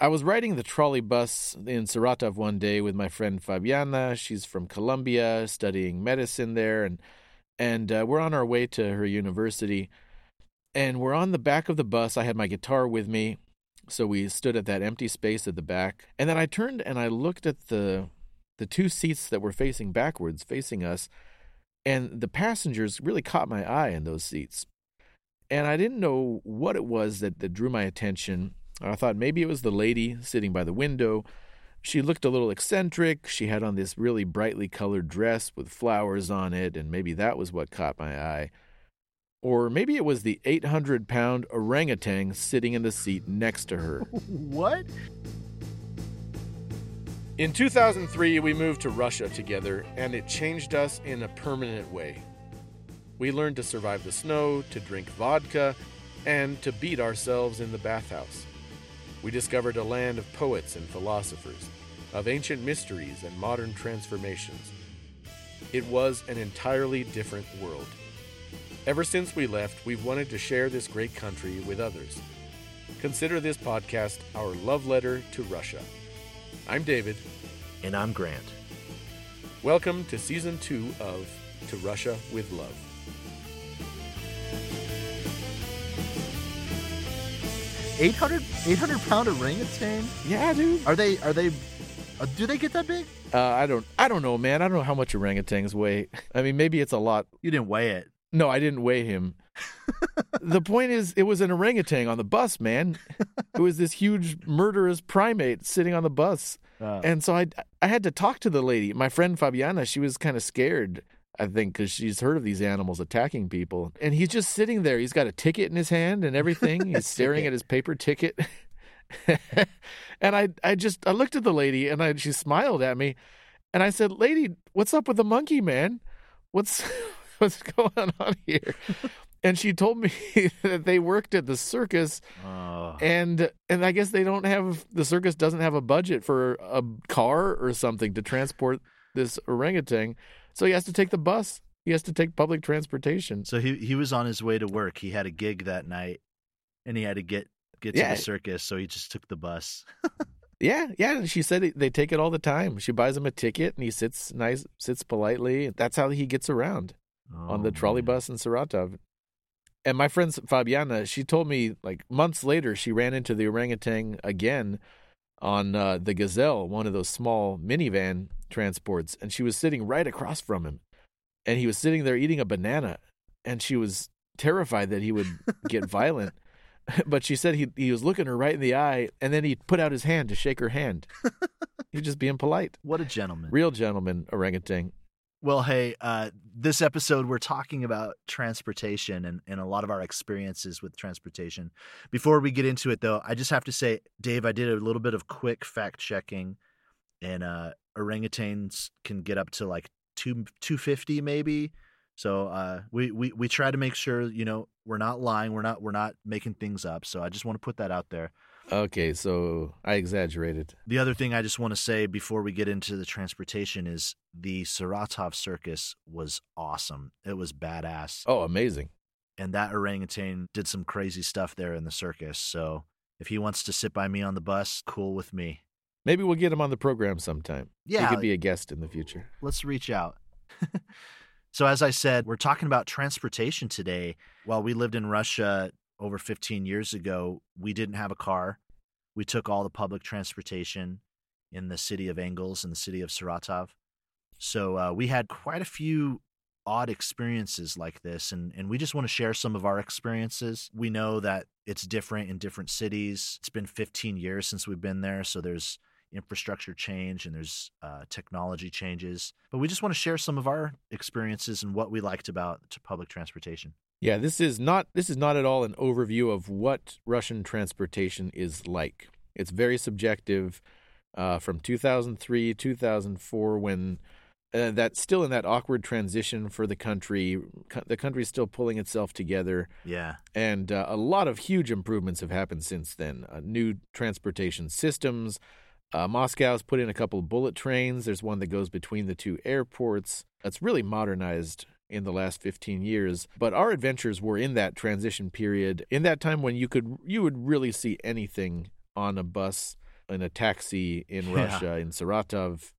I was riding the trolley bus in Saratov one day with my friend Fabiana. She's from Colombia, studying medicine there, and and uh, we're on our way to her university. And we're on the back of the bus. I had my guitar with me, so we stood at that empty space at the back. And then I turned and I looked at the the two seats that were facing backwards, facing us, and the passengers really caught my eye in those seats. And I didn't know what it was that, that drew my attention. I thought maybe it was the lady sitting by the window. She looked a little eccentric. She had on this really brightly colored dress with flowers on it, and maybe that was what caught my eye. Or maybe it was the 800 pound orangutan sitting in the seat next to her. what? In 2003, we moved to Russia together, and it changed us in a permanent way. We learned to survive the snow, to drink vodka, and to beat ourselves in the bathhouse. We discovered a land of poets and philosophers, of ancient mysteries and modern transformations. It was an entirely different world. Ever since we left, we've wanted to share this great country with others. Consider this podcast our love letter to Russia. I'm David. And I'm Grant. Welcome to season two of To Russia with Love. Eight hundred, eight hundred pound orangutan? Yeah, dude. Are they? Are they? Uh, do they get that big? Uh, I don't. I don't know, man. I don't know how much orangutans weigh. I mean, maybe it's a lot. You didn't weigh it. No, I didn't weigh him. the point is, it was an orangutan on the bus, man. it was this huge murderous primate sitting on the bus, Uh, and so I, I had to talk to the lady. My friend Fabiana, she was kind of scared. I think because she's heard of these animals attacking people, and he's just sitting there. He's got a ticket in his hand and everything. He's staring at his paper ticket. and I, I just, I looked at the lady, and I, she smiled at me, and I said, "Lady, what's up with the monkey, man? What's what's going on here?" and she told me that they worked at the circus oh. and and I guess they don't have the circus doesn't have a budget for a car or something to transport this orangutan, so he has to take the bus. He has to take public transportation. so he he was on his way to work. He had a gig that night, and he had to get get to Yeah. the circus. So he just took the bus. Yeah, yeah. She said they take it all the time. She buys him a ticket and he sits nice, sits politely. That's how he gets around on the Oh, trolley man. bus in Saratov. And my friend Fabiana, she told me like months later she ran into the orangutan again on uh, the Gazelle, one of those small minivan transports, and she was sitting right across from him, and he was sitting there eating a banana, and she was terrified that he would get violent. But she said he he was looking her right in the eye, and then he put out his hand to shake her hand. he was just being polite, What a gentleman. real gentleman orangutan. Well, hey, uh, this episode we're talking about transportation and, and a lot of our experiences with transportation. Before we get into it, though, I just have to say, Dave, I did a little bit of quick fact checking, and uh, orangutans can get up to like two two fifty maybe. So uh, we, we we try to make sure you know we're not lying, we're not we're not making things up. So I just want to put that out there. Okay, so I exaggerated. The other thing I just want to say before we get into the transportation is the Saratov circus was awesome. It was badass. Oh, amazing. And that orangutan did some crazy stuff there in the circus. So if he wants to sit by me on the bus, cool with me. Maybe we'll get him on the program sometime. Yeah, He could be a guest in the future. let's reach out. so as I said, we're talking about transportation today. While we lived in Russia over 15 years ago, we didn't have a car. We took all the public transportation in the city of Engels and the city of Saratov. So uh, we had quite a few odd experiences like this, and, and we just want to share some of our experiences. We know that it's different in different cities. It's been 15 years since we've been there, so there's infrastructure change and there's uh, technology changes. But we just want to share some of our experiences and what we liked about public transportation. Yeah, this is not this is not at all an overview of what Russian transportation is like. It's very subjective. Uh, from 2003, 2004, when uh, that's still in that awkward transition for the country. Co- the country's still pulling itself together, Yeah. and uh, a lot of huge improvements have happened since then. Uh, new transportation systems. Uh, Moscow's put in a couple of bullet trains. There's one that goes between the two airports. It's really modernized in the last 15 years. But our adventures were in that transition period, in that time when you could you would really see anything on a bus. in a taxi in Yeah. Russia in Saratov,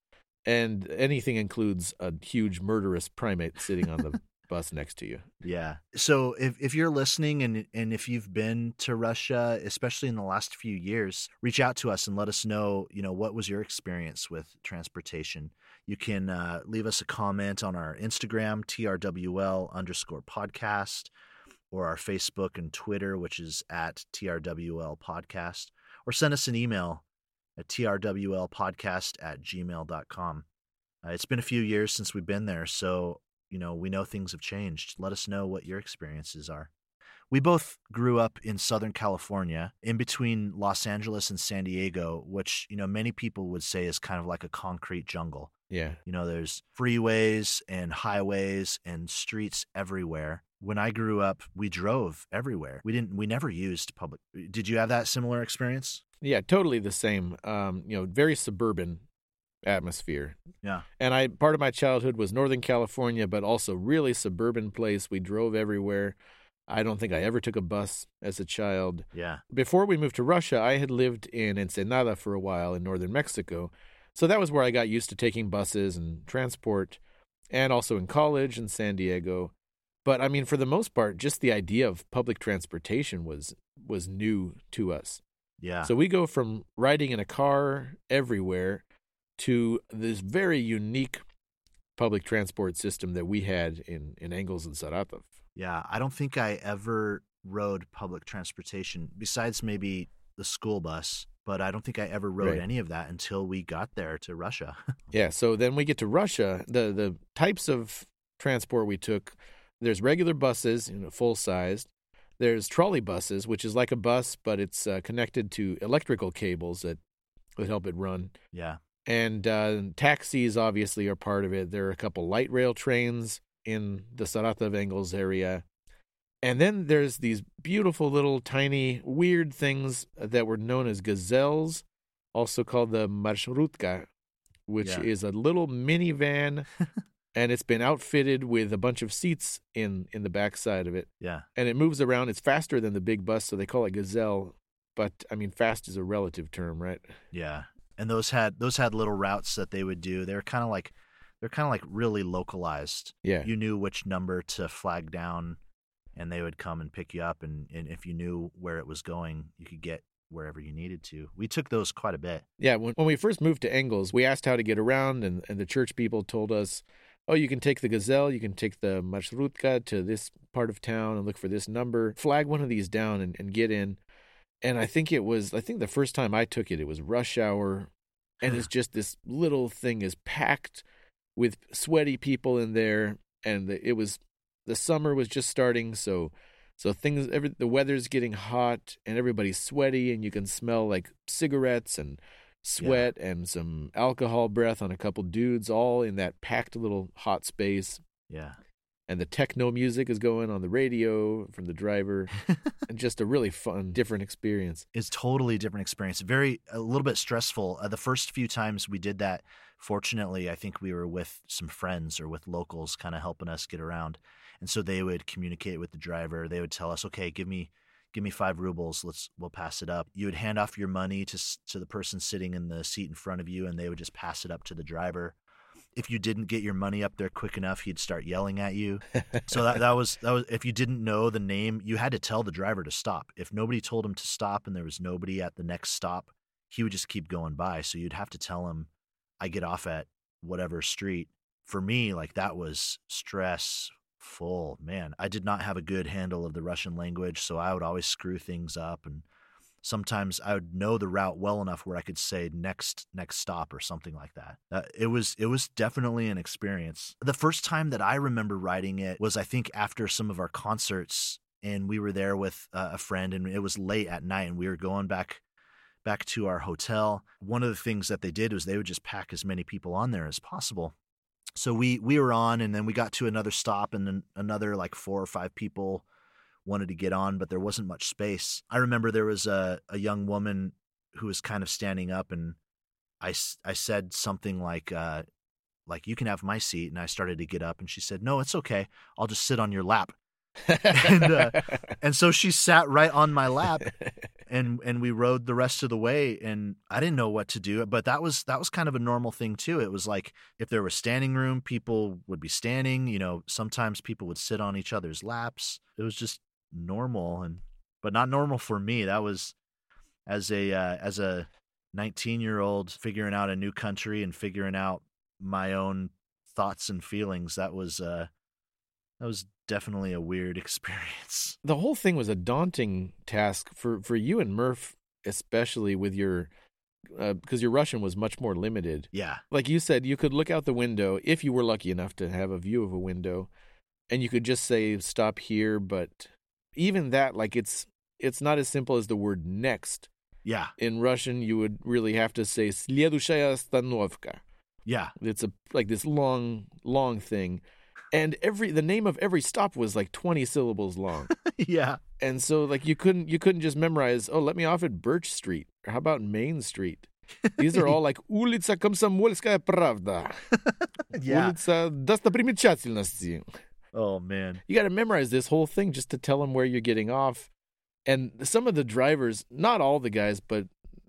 and anything includes a huge murderous primate sitting on the bus next to you. Yeah. So if if you're listening and and if you've been to Russia, especially in the last few years, reach out to us and let us know, you know, what was your experience with transportation. You can uh, leave us a comment on our Instagram, TRWL underscore podcast, or our Facebook and Twitter, which is at TRWL podcast, or send us an email at TRWLpodcast at gmail.com. Uh, it's been a few years since we've been there, so you know, we know things have changed. Let us know what your experiences are. We both grew up in Southern California, in between Los Angeles and San Diego, which, you know, many people would say is kind of like a concrete jungle. Yeah. You know, there's freeways and highways and streets everywhere. When I grew up, we drove everywhere. We didn't we never used public. Did you have that similar experience? Yeah, totally the same. Um, you know, very suburban atmosphere. Yeah. And I part of my childhood was Northern California, but also really suburban place. We drove everywhere. I don't think I ever took a bus as a child. Yeah. Before we moved to Russia, I had lived in Ensenada for a while in northern Mexico. So that was where I got used to taking buses and transport, and also in college in San Diego. But I mean, for the most part, just the idea of public transportation was was new to us. Yeah. So we go from riding in a car everywhere to this very unique public transport system that we had in, in Engels and Saratov. Yeah, I don't think I ever rode public transportation besides maybe the school bus, but I don't think I ever rode Right. any of that until we got there to Russia. Yeah, so then we get to Russia. The the types of transport we took, there's regular buses, you know, full sized. There's trolley buses, which is like a bus, but it's uh, connected to electrical cables that would help it run. yeah. And uh, taxis obviously are part of it. There are a couple light rail trains in the Saratov Engels area. And then there's these beautiful little tiny weird things that were known as gazelles, also called the marshrutka, which Yeah. is a little minivan and it's been outfitted with a bunch of seats in in the backside of it Yeah. and it moves around. It's faster than the big bus, so they call it gazelle. But I mean, fast is a relative term, right? Yeah. And those had those had little routes that they would do. They were kind of like they're kind of like really localized. Yeah. You knew which number to flag down and they would come and pick you up and, and if you knew where it was going, you could get wherever you needed to. We took those quite a bit. Yeah, when, when we first moved to Engels, we asked how to get around, and, and the church people told us, oh, you can take the Gazelle, you can take the Marshrutka to this part of town and look for this number, flag one of these down and, and get in. And I think it was, I think the first time I took it, it was rush hour, and it's just this little thing is packed with sweaty people in there, and it was, the summer was just starting, so so things, every, the weather's getting hot and everybody's sweaty, and you can smell like cigarettes and sweat and some alcohol breath on a couple dudes, all in that packed little hot space. Yeah. And the techno music is going on the radio from the driver, and just a really fun, different experience. It's totally different experience. Very a little bit stressful. Uh, the first few times we did that, fortunately, I think we were with some friends or with locals, kind of helping us get around, and so they would communicate with the driver. They would tell us, "Okay, give me." Give me five rubles. Let's we'll pass it up. You would hand off your money to to the person sitting in the seat in front of you, and they would just pass it up to the driver. If you didn't get your money up there quick enough, he'd start yelling at you. So that that was that was if you didn't know the name, you had to tell the driver to stop. If nobody told him to stop and there was nobody at the next stop, he would just keep going by. So you'd have to tell him, "I get off at whatever street." For me, like that was stressful. Man, I did not have a good handle of the Russian language, so I would always screw things up and sometimes I would know the route well enough where I could say next next stop or something like that. Uh, it was it was definitely an experience. The first time that I remember riding it was I think after some of our concerts and we were there with uh, a friend and it was late at night and we were going back back to our hotel. One of the things that they did was they would just pack as many people on there as possible. So we we were on and then we got to another stop and then another like four or five people wanted to get on, but there wasn't much space. I remember there was a, a young woman who was kind of standing up, and I I said something like, uh, like you can have my seat, and I started to get up, and she said, no, it's okay, I'll just sit on your lap. And, uh, And so she sat right on my lap, and and we rode the rest of the way and I didn't know what to do but that was that was kind of a normal thing too. It was like if there was standing room people would be standing you know sometimes people would sit on each other's laps. It was just normal and but not normal for me. That was as a uh, as a 19 year old figuring out a new country and figuring out my own thoughts and feelings that was uh that was definitely a weird experience The whole thing was a daunting task for for you and Murph, especially with your because your Russian was much more limited. yeah Like you said, you could look out the window if you were lucky enough to have a view of a window, and you could just say stop here. But even that, like it's it's not as simple as the word next. yeah In Russian, you would really have to say "следующая остановка." yeah It's a like this long, long thing, and every the name of every stop was like twenty syllables long. yeah and so like you couldn't you couldn't just memorize. Oh, let me off at Birch Street. Or how about Main Street? These are all like улица Комсомольская правда, yeah улица достопримечательности. oh man You got to memorize this whole thing just to tell them where you're getting off. And some of the drivers, not all the guys, but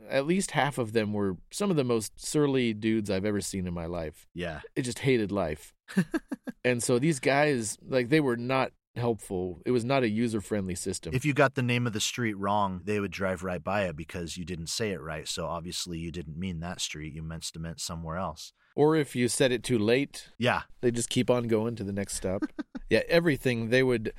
at least half of them were some of the most surly dudes I've ever seen in my life. yeah They just hated life. and so these guys, like, they were not helpful. It was not a user friendly system. if you got the name of the street wrong they would drive right by it because you didn't say it right so obviously you didn't mean that street you meant to meant somewhere else or if you said it too late, yeah they just keep on going to the next stop. yeah, everything they would.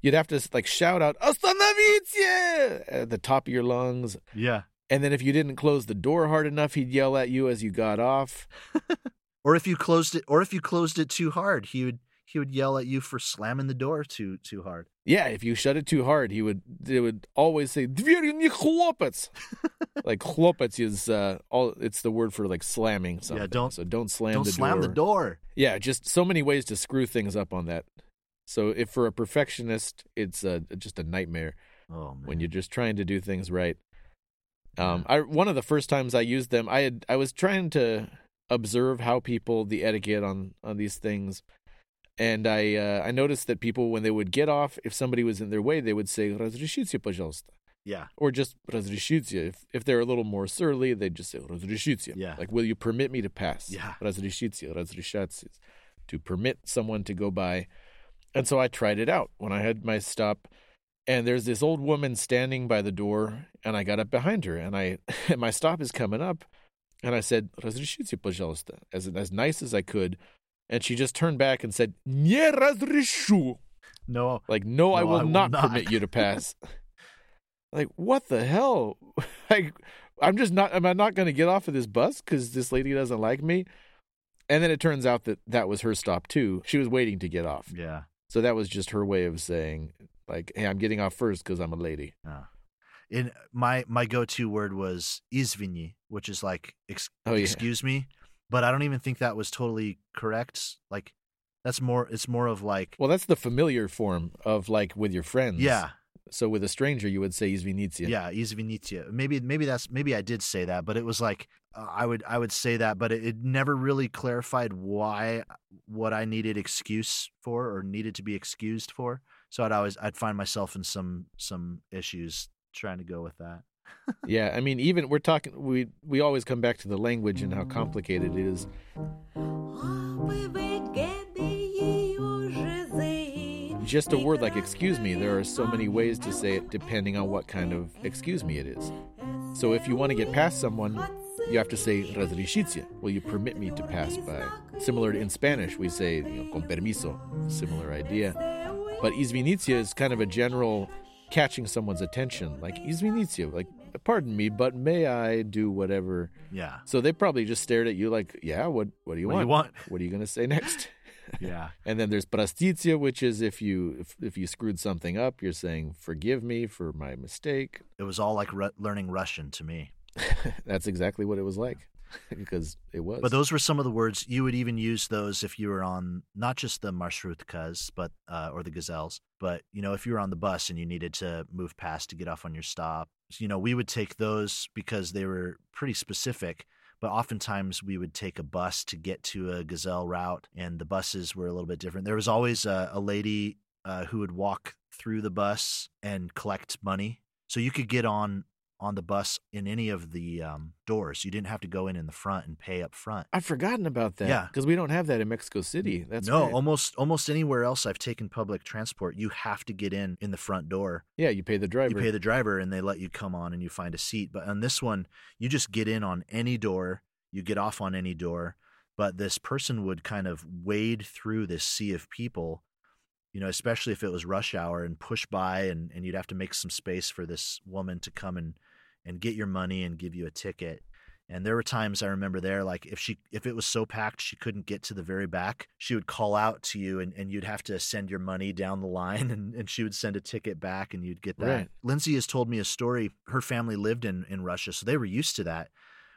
You'd have to like shout out "Остановите!" at the top of your lungs, yeah and then if you didn't close the door hard enough, he'd yell at you as you got off. Or if you closed it, or if you closed it too hard, he would he would yell at you for slamming the door too too hard. Yeah, if you shut it too hard, he would they would always say like chlopets is uh, all it's the word for like slamming something. Yeah, don't so don't slam don't the slam door. the door. Yeah, just so many ways to screw things up on that. So if for a perfectionist, it's uh, just a nightmare. Oh, when you're just trying to do things right. Um, I one of the first times I used them, I had I was trying to observe how people the etiquette on on these things, and I uh, I noticed that people when they would get off, if somebody was in their way, they would say "разрешите, пожалуйста," yeah or just "разрешите." If if they're a little more surly, they'd just say "разрешите," Yeah. like "Will you permit me to pass?" Yeah. "разрешите," "разрешать," to permit someone to go by. And so I tried it out when I had my stop. And there's this old woman standing by the door, and I got up behind her, and I my stop is coming up, and I said, "Разрешите, пожалуйста," as as nice as I could, and she just turned back and said, "Не разрешу," no like, "No, I No, will I will not, not." permit you to pass." like, what the hell? like, I'm just not. Am I not going to get off of this bus because this lady doesn't like me? And then it turns out that that was her stop too. She was waiting to get off. yeah So that was just her way of saying, like, hey, I'm getting off first because I'm a lady. yeah in my my go-to word was izvini which is like ex- Oh, yeah. excuse me but i don't even think that was totally correct like that's more it's more of like Well, that's the familiar form of like with your friends. yeah So with a stranger, you would say izvinitsia. Yeah, izvinitia. Maybe maybe that's maybe I did say that, but it was like uh, I would I would say that, but it, it never really clarified why what I needed excuse for or needed to be excused for. So I'd always I'd find myself in some some issues trying to go with that. Yeah. I mean, even we're talking, we, we always come back to the language and how complicated it is. Just a word like excuse me, there are so many ways to say it depending on what kind of excuse me it is. So if you want to get past someone, you have to say разрешите. Will you permit me to pass by? Similar to in Spanish, we say you know, con permiso. Similar idea. But izvinitia is kind of a general catching someone's attention. Like izvinitia, like pardon me, but may I do whatever? Yeah. So they probably just stared at you like, yeah, what what do you What do want? you want? What are you gonna say next? Yeah. And then there's prastitia, which is if you if, if you screwed something up, you're saying forgive me for my mistake. It was all like ru- learning Russian to me. That's exactly what it was like, because it was. But those were some of the words you would even use those if you were on not just the marshrutkas, but uh, or the gazelles, but you know if you were on the bus and you needed to move past to get off on your stop, you know we would take those because they were pretty specific. But oftentimes we would take a bus to get to a gazelle route, and the buses were a little bit different. There was always a, a lady uh, who would walk through the bus and collect money, so you could get on on the bus in any of the um, doors. You didn't have to go in in the front and pay up front. I've forgotten about that. Yeah. because we don't have that in Mexico City. That's no, right. almost almost anywhere else I've taken public transport, you have to get in in the front door. yeah, you pay the driver. You pay the driver, and they let you come on and you find a seat. But on this one, you just get in on any door, you get off on any door. But this person would kind of wade through this sea of people, you know, especially if it was rush hour and push by, and, and you'd have to make some space for this woman to come and, and get your money and give you a ticket. And there were times I remember there, like if she if it was so packed she couldn't get to the very back, she would call out to you and, and you'd have to send your money down the line and, and she would send a ticket back and you'd get that. Right. Lindsay has told me a story. Her family lived in, in Russia, so they were used to that.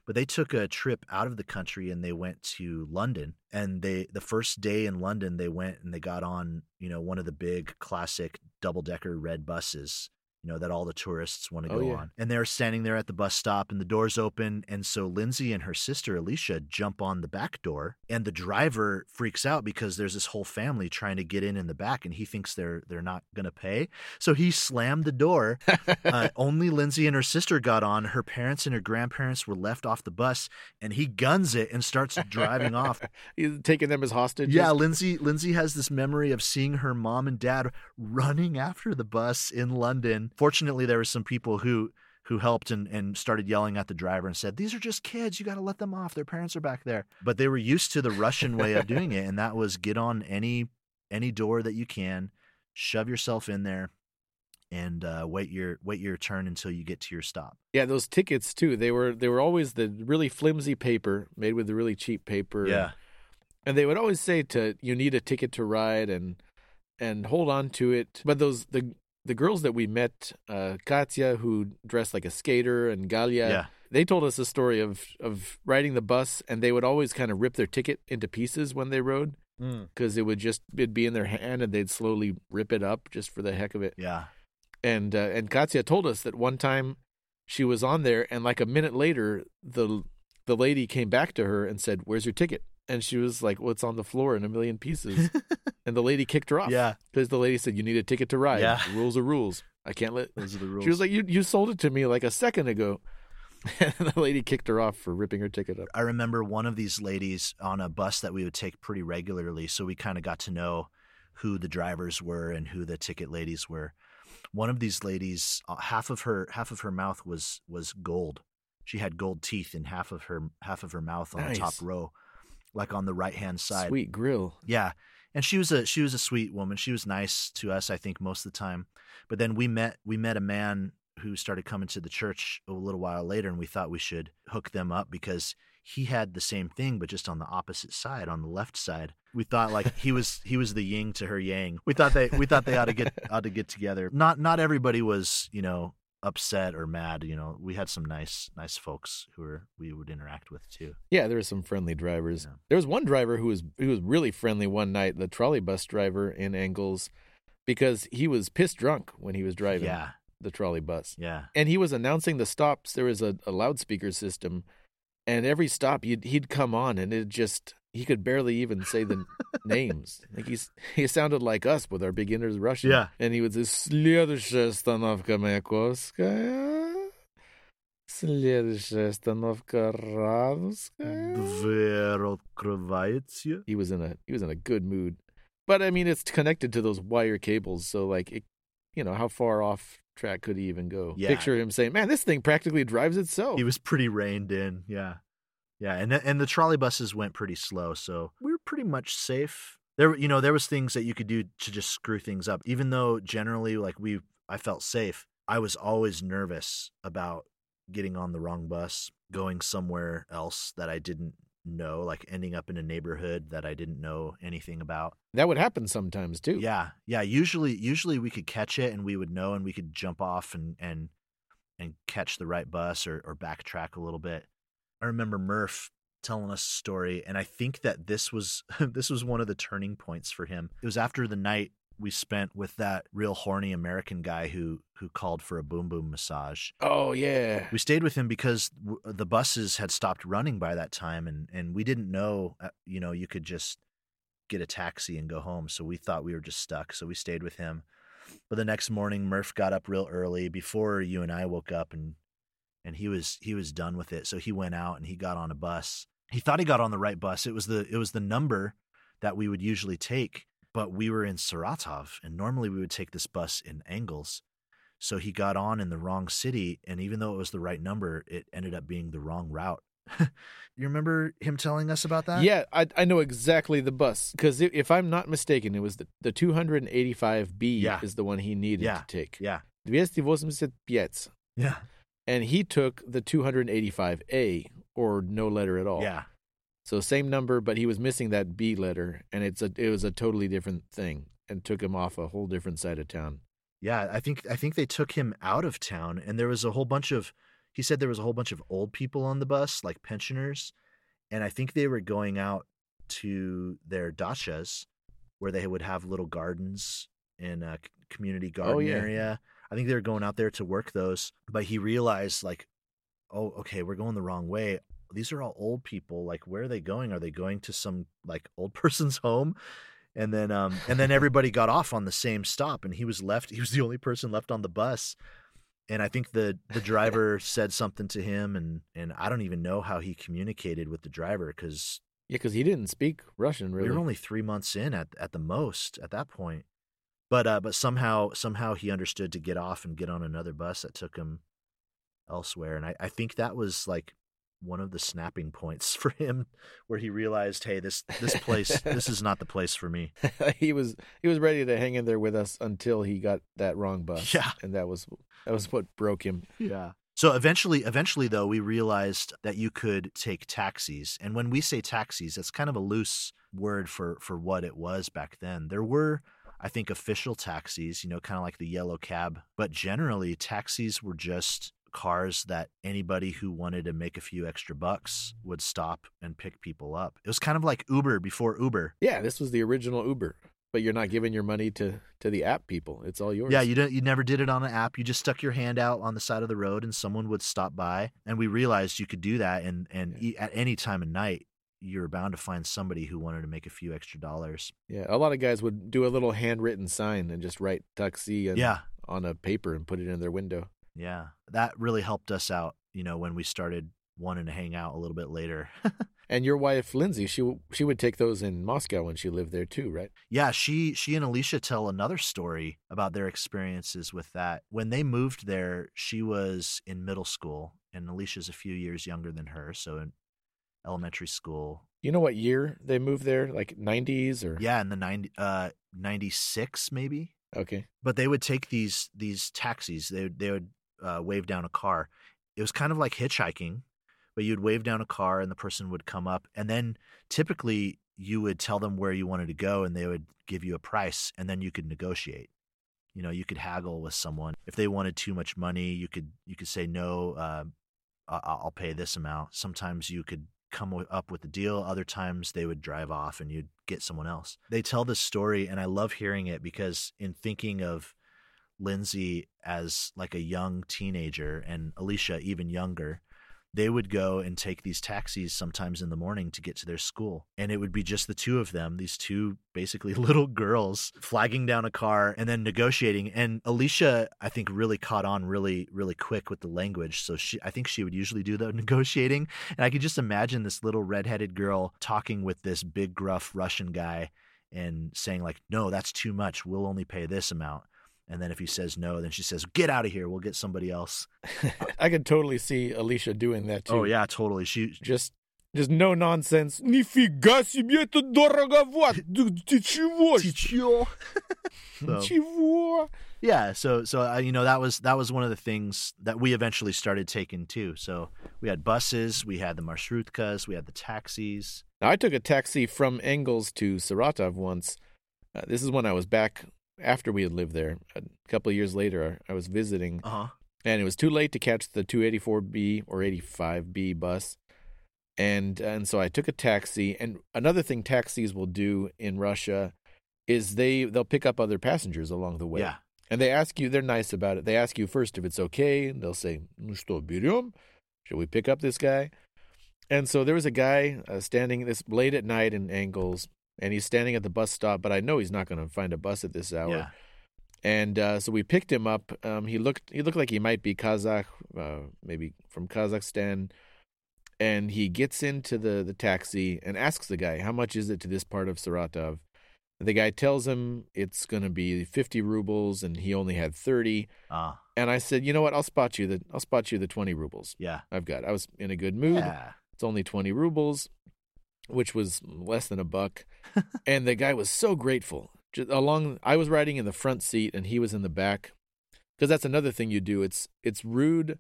But they took a trip out of the country and they went to London. And they the first day in London they went and they got on, you know, one of the big classic double decker red buses you know, that all the tourists want to Oh, go yeah. on. And they're standing there at the bus stop and the doors open. And so Lindsay and her sister Alicia jump on the back door and the driver freaks out because there's this whole family trying to get in in the back and he thinks they're they're not going to pay. So he slammed the door. uh, only Lindsay and her sister got on. Her parents and her grandparents were left off the bus and he guns it and starts driving off. He's taking them as hostages. Yeah, Lindsay Lindsay has this memory of seeing her mom and dad running after the bus in London. Fortunately, there were some people who who helped and, and started yelling at the driver and said, These are just kids, you gotta let them off. Their parents are back there. But they were used to the Russian way of doing it, and that was get on any any door that you can, shove yourself in there, and uh, wait your wait your turn until you get to your stop. Yeah, those tickets too. They were they were always the really flimsy paper made with the really cheap paper. Yeah. and they would always say to you need a ticket to ride and and hold on to it. But those the the girls that we met, uh, Katya, who dressed like a skater, and Galia, Yeah. they told us a story of of riding the bus, and they would always kind of rip their ticket into pieces when they rode because it would just it'd be in their hand, and they'd slowly rip it up just for the heck of it. Yeah. And uh, and Katya told us that one time she was on there, and like a minute later, the the lady came back to her and said, "Where's your ticket?" And she was like, "Well, it's on the floor in a million pieces." and the lady kicked her off. Yeah. because the lady said, "You need a ticket to ride. Yeah. rules are rules. I can't let." Those are the rules. She was like, "You you sold it to me like a second ago." And the lady kicked her off for ripping her ticket up. I remember one of these ladies on a bus that we would take pretty regularly, so we kind of got to know who the drivers were and who the ticket ladies were. One of these ladies, uh, half of her half of her mouth was was gold. She had gold teeth in half of her half of her mouth on the top row, like on the right hand side. Sweet grill. Yeah. And she was a she was a sweet woman. She was nice to us, I think, most of the time. But then we met we met a man who started coming to the church a little while later and we thought we should hook them up because he had the same thing but just on the opposite side, on the left side. We thought like he was he was the yin to her yang. We thought they we thought they ought to get ought to get together. Not not everybody was, you know, upset or mad, you know. We had some nice nice folks who were we would interact with too. Yeah, there were some friendly drivers. Yeah. There was one driver who was who was really friendly one night, the trolley bus driver in Engels, because he was pissed drunk when he was driving Yeah. the trolley bus. Yeah. And he was announcing the stops. There was a, a loudspeaker system, and every stop he'd he'd come on, and it just he could barely even say the names. Like he's he sounded like us with our beginners Russian. Yeah. And he would say Следующая остановка Маяковская. Следующая остановка Радовская. Дверь открывается. He was in a he was in a good mood. But I mean it's connected to those wire cables, so like it you know, how far off track could he even go? Yeah. Picture him saying, Man, this thing practically drives itself. He was pretty reined in. Yeah, yeah, and and the trolley buses went pretty slow, so we were pretty much safe. There, you know, there was things that you could do to just screw things up. Even though generally, like we, I felt safe. I was always nervous about getting on the wrong bus, going somewhere else that I didn't know, like ending up in a neighborhood that I didn't know anything about. That would happen sometimes too. Yeah, yeah. Usually, usually we could catch it and we would know, and we could jump off and and and catch the right bus or or backtrack a little bit. I remember Murph telling us a story, and I think that this was this was one of the turning points for him. It was after the night we spent with that real horny American guy who who called for a boom boom massage. Oh yeah. We stayed with him because w- the buses had stopped running by that time, and and we didn't know, uh, you know, you could just get a taxi and go home. So we thought we were just stuck. So we stayed with him. But the next morning, Murph got up real early before you and I woke up, and and he was he was done with it. So he went out and he got on a bus. He thought he got on the right bus. It was the it was the number that we would usually take, but we were in Saratov, and normally we would take this bus in Engels. So he got on in the wrong city, and even though it was the right number, it ended up being the wrong route. you remember him telling us about that? Yeah, I, I know exactly the bus because if I'm not mistaken, it was the, the 285B Yeah. is the one he needed Yeah. to take. Yeah. 285. Yeah. And he took the 285A or no letter at all. Yeah. So same number, but he was missing that B letter, and it's a it was a totally different thing, and took him off a whole different side of town. Yeah, I think I think they took him out of town and there was a whole bunch of he said there was a whole bunch of old people on the bus, like pensioners, and I think they were going out to their dachas where they would have little gardens in a community oh, garden yeah. area. I think they were going out there to work those, but he realized like oh, okay, we're going the wrong way. These are all old people. Like where are they going? Are they going to some like old person's home? and then um and then everybody got off on the same stop and he was left he was the only person left on the bus and i think the the driver said something to him and and i don't even know how he communicated with the driver because Yeah, because he didn't speak Russian really. we were only three months in at at the most at that point but uh but somehow somehow he understood to get off and get on another bus that took him elsewhere and i i think that was like one of the snapping points for him where he realized hey this this place this is not the place for me he was he was ready to hang in there with us until he got that wrong bus. Yeah. and that was that was what broke him. Yeah. So eventually, eventually though, we realized that you could take taxis, and when we say taxis, that's kind of a loose word for for what it was back then. There were, I think, official taxis, you know, kind of like the yellow cab, but generally, taxis were just cars that anybody who wanted to make a few extra bucks would stop and pick people up. It was kind of like Uber before Uber. Yeah, this was the original Uber, but you're not giving your money to to the app people. It's all yours. Yeah, you don't. You never did it on an app. You just stuck your hand out on the side of the road, and someone would stop by. And we realized you could do that, and and e- at any time of night, you're bound to find somebody who wanted to make a few extra dollars. yeah. A lot of guys would do a little handwritten sign and just write taxi and, Yeah, on a paper and put it in their window. yeah, that really helped us out. You know, when we started wanting to hang out a little bit later. And your wife Lindsay, she she would take those in Moscow when she lived there too, right? Yeah, she she and Alicia tell another story about their experiences with that. When they moved there, she was in middle school, and Alicia's a few years younger than her, so in elementary school. You know what year they moved there? Like 90s or Yeah, in the 90 uh 96 maybe. Okay. But they would take these these taxis. They would- they would uh, wave down a car. It was kind of like hitchhiking, but you'd wave down a car and the person would come up and then typically you would tell them where you wanted to go and they would give you a price and then you could negotiate. You know, you could haggle with someone. If they wanted too much money, you could you could say no, uh, I'll pay this amount. Sometimes you could come up with the deal. Other times they would drive off and you'd get someone else. They tell this story, and I love hearing it because in thinking of Lindsay as like a young teenager and Alicia even younger, they would go and take these taxis sometimes in the morning to get to their school. And it would be just the two of them, these two basically little girls flagging down a car and then negotiating. And Alicia, I think, really caught on really, really quick with the language. So she I think she would usually do the negotiating. And I could just imagine this little redheaded girl talking with this big gruff Russian guy and saying, like, no, that's too much. We'll only pay this amount. And then if he says no, then she says, "Get out of here. We'll get somebody else." I could totally see Alicia doing that too. Oh yeah, totally. She Just just no nonsense. Нифига себе это дороговато. Ты чего? So- Чего? yeah, so so uh, you know that was that was one of the things that we eventually started taking too. So we had buses, we had the marshrutkas, we had the taxis. Now, I took a taxi from Engels to Saratov once. Uh, this is when I was back after we had lived there, a couple of years later, I was visiting, uh-huh. and it was too late to catch the 284B or 85B bus, and and so I took a taxi. And another thing taxis will do in Russia is they they'll pick up other passengers along the way. Yeah. And they ask you, they're nice about it. They ask you first if it's okay, and they'll say, "Что берем? Should we pick up this guy?" And so there was a guy uh, standing this late at night in Engels, and he's standing at the bus stop, but I know he's not going to find a bus at this hour. Yeah. And uh, so we picked him up. Um, he looked he looked like he might be Kazakh, uh, maybe from Kazakhstan. And he gets into the, the taxi and asks the guy, "How much is it to this part of Saratov?" And the guy tells him it's going to be fifty rubles, and he only had thirty. Ah, And I said, "You know what? I'll spot you the I'll spot you the twenty rubles. yeah. I've got. I was in a good mood. Yeah. It's only 20 rubles, which was less than a buck. and the guy was so grateful. Just along I was riding in the front seat and he was in the back. Cuz that's another thing you do. It's it's rude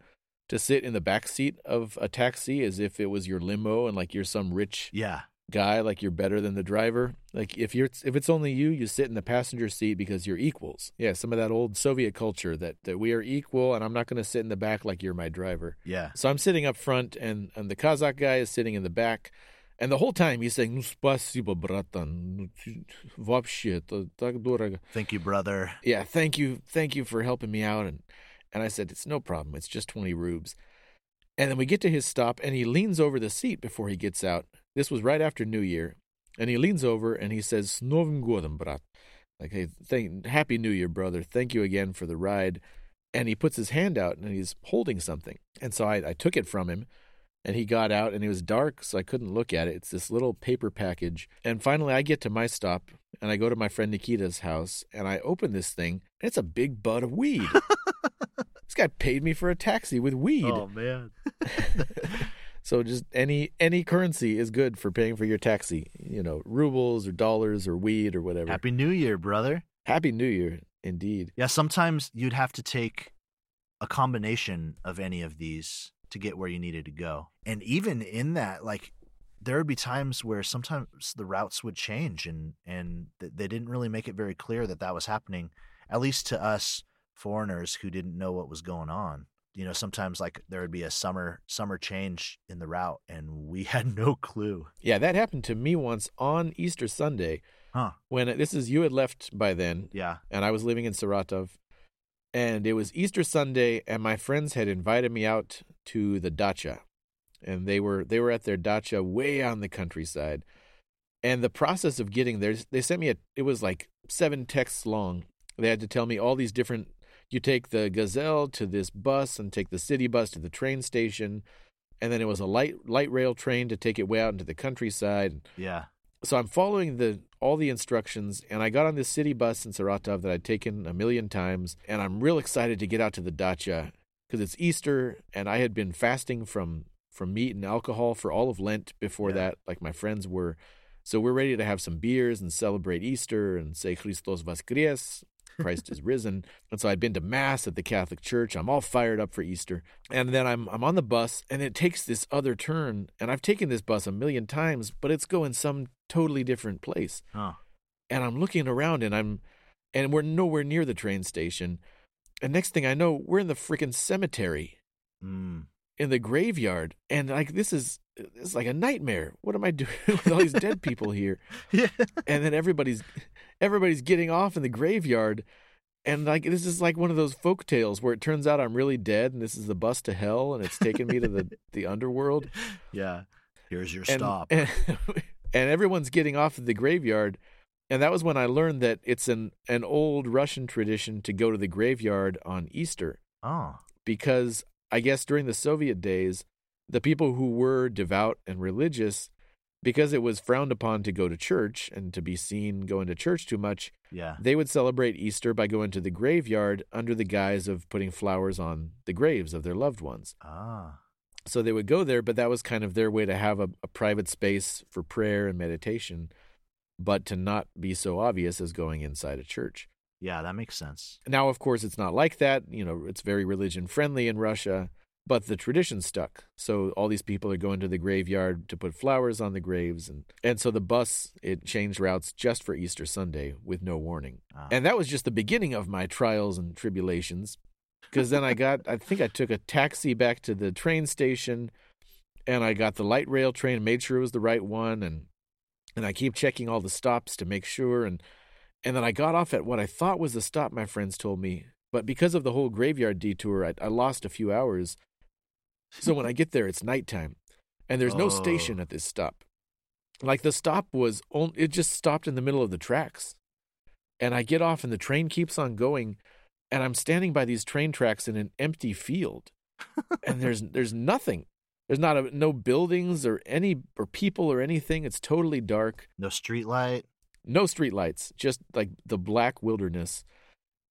to sit in the back seat of a taxi as if it was your limo and like you're some rich Yeah. guy like you're better than the driver. Like if you're if it's only you, you sit in the passenger seat because you're equals. Yeah, some of that old Soviet culture that that we are equal and I'm not going to sit in the back like you're my driver. Yeah. So I'm sitting up front, and, and the Kazakh guy is sitting in the back. And the whole time he's saying, ну, спасибо, братан. Ну, ты- Вообще, это так дорого. Thank you, brother. Yeah, thank you. Thank you for helping me out. And, and I said, it's no problem. It's just 20 rubes. And then we get to his stop, and he leans over the seat before he gets out. This was right after New Year. And he leans over and he says, С Новым годом, брат. Like, hey, thank, Happy New Year, brother. Thank you again for the ride. And he puts his hand out and he's holding something. And so I, I took it from him and he got out and it was dark, so I couldn't look at it. It's this little paper package. And finally, I get to my stop and I go to my friend Nikita's house and I open this thing and it's a big bud of weed. this guy paid me for a taxi with weed. Oh man. So just any any currency is good for paying for your taxi. You know, rubles or dollars or weed or whatever. Happy New Year, brother. Happy New Year, indeed. Yeah, sometimes you'd have to take a combination of any of these to get where you needed to go. And even in that, like there would be times where sometimes the routes would change and and they didn't really make it very clear that that was happening at least to us foreigners who didn't know what was going on. You know, sometimes like there would be a summer summer change in the route and we had no clue. Yeah, that happened to me once on Easter Sunday Huh. when uh, this is you had left by then Yeah. and I was living in Saratov. And it was Easter Sunday, and my friends had invited me out to the dacha, and they were they were at their dacha way in the countryside. And the process of getting there, they sent me a. It was like seven texts long. They had to tell me all these different. You take the gazelle to this bus, and take the city bus to the train station, and then it was a light light rail train to take it way out into the countryside Yeah. So I'm following the all the instructions, and I got on this city bus in Saratov that I'd taken a million times, and I'm real excited to get out to the dacha because it's Easter, and I had been fasting from from meat and alcohol for all of Lent before Yeah. that, like my friends were. So we're ready to have some beers and celebrate Easter and say Christos Voskres, Christ is risen. And so I'd been to mass at the Catholic Church. I'm all fired up for Easter. And then I'm I'm on the bus and it takes this other turn. And I've taken this bus a million times, but it's going some totally different place. Huh. And I'm looking around and I'm and we're nowhere near the train station. And next thing I know, we're in the freaking cemetery Mm. in the graveyard. And like this is it's like a nightmare. What am I doing with all these dead people here? Yeah. and then everybody's everybody's getting off in the graveyard and like this is like one of those folk tales where it turns out I'm really dead and this is the bus to hell and it's taken me to the the underworld Yeah. Here's your and, stop. and and everyone's getting off at the graveyard and that was when I learned that it's an an old Russian tradition to go to the graveyard on Easter oh. because I guess during the Soviet days, the people who were devout and religious, because it was frowned upon to go to church and to be seen going to church too much, Yeah. they would celebrate Easter by going to the graveyard under the guise of putting flowers on the graves of their loved ones. Ah. So they would go there, but that was kind of their way to have a, a private space for prayer and meditation, but to not be so obvious as going inside a church. Yeah, that makes sense. Now, of course, it's not like that. You know, it's very religion friendly in Russia, but the tradition stuck. So all these people are going to the graveyard to put flowers on the graves, and and so the bus it changed routes just for Easter Sunday with no warning. Ah. And that was just the beginning of my trials and tribulations, because then I got I think I took a taxi back to the train station, and I got the light rail train, made sure it was the right one, and and I keep checking all the stops to make sure and and then I got off at what I thought was the stop my friends told me, but because of the whole graveyard detour, I, I lost a few hours. So when I get there, it's nighttime, and there's no Oh. station at this stop. Like the stop was, on, it just stopped in the middle of the tracks. And I get off and the train keeps on going and I'm standing by these train tracks in an empty field. and there's there's nothing. There's not a, no buildings or any or people or anything. It's totally dark. No street light. No street lights, just like the black wilderness.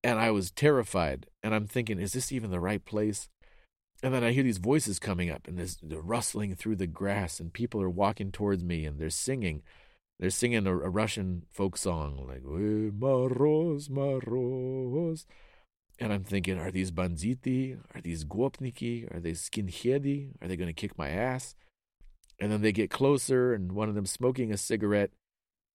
And I was terrified. And I'm thinking, is this even the right place? And then I hear these voices coming up, and there's, they're rustling through the grass, and people are walking towards me, and they're singing. They're singing a, a Russian folk song, like "Maroz, Maroz," and I'm thinking, are these banditi? Are these gopniki? Are they skinheadi? Are they going to kick my ass? And then they get closer, and one of them smoking a cigarette,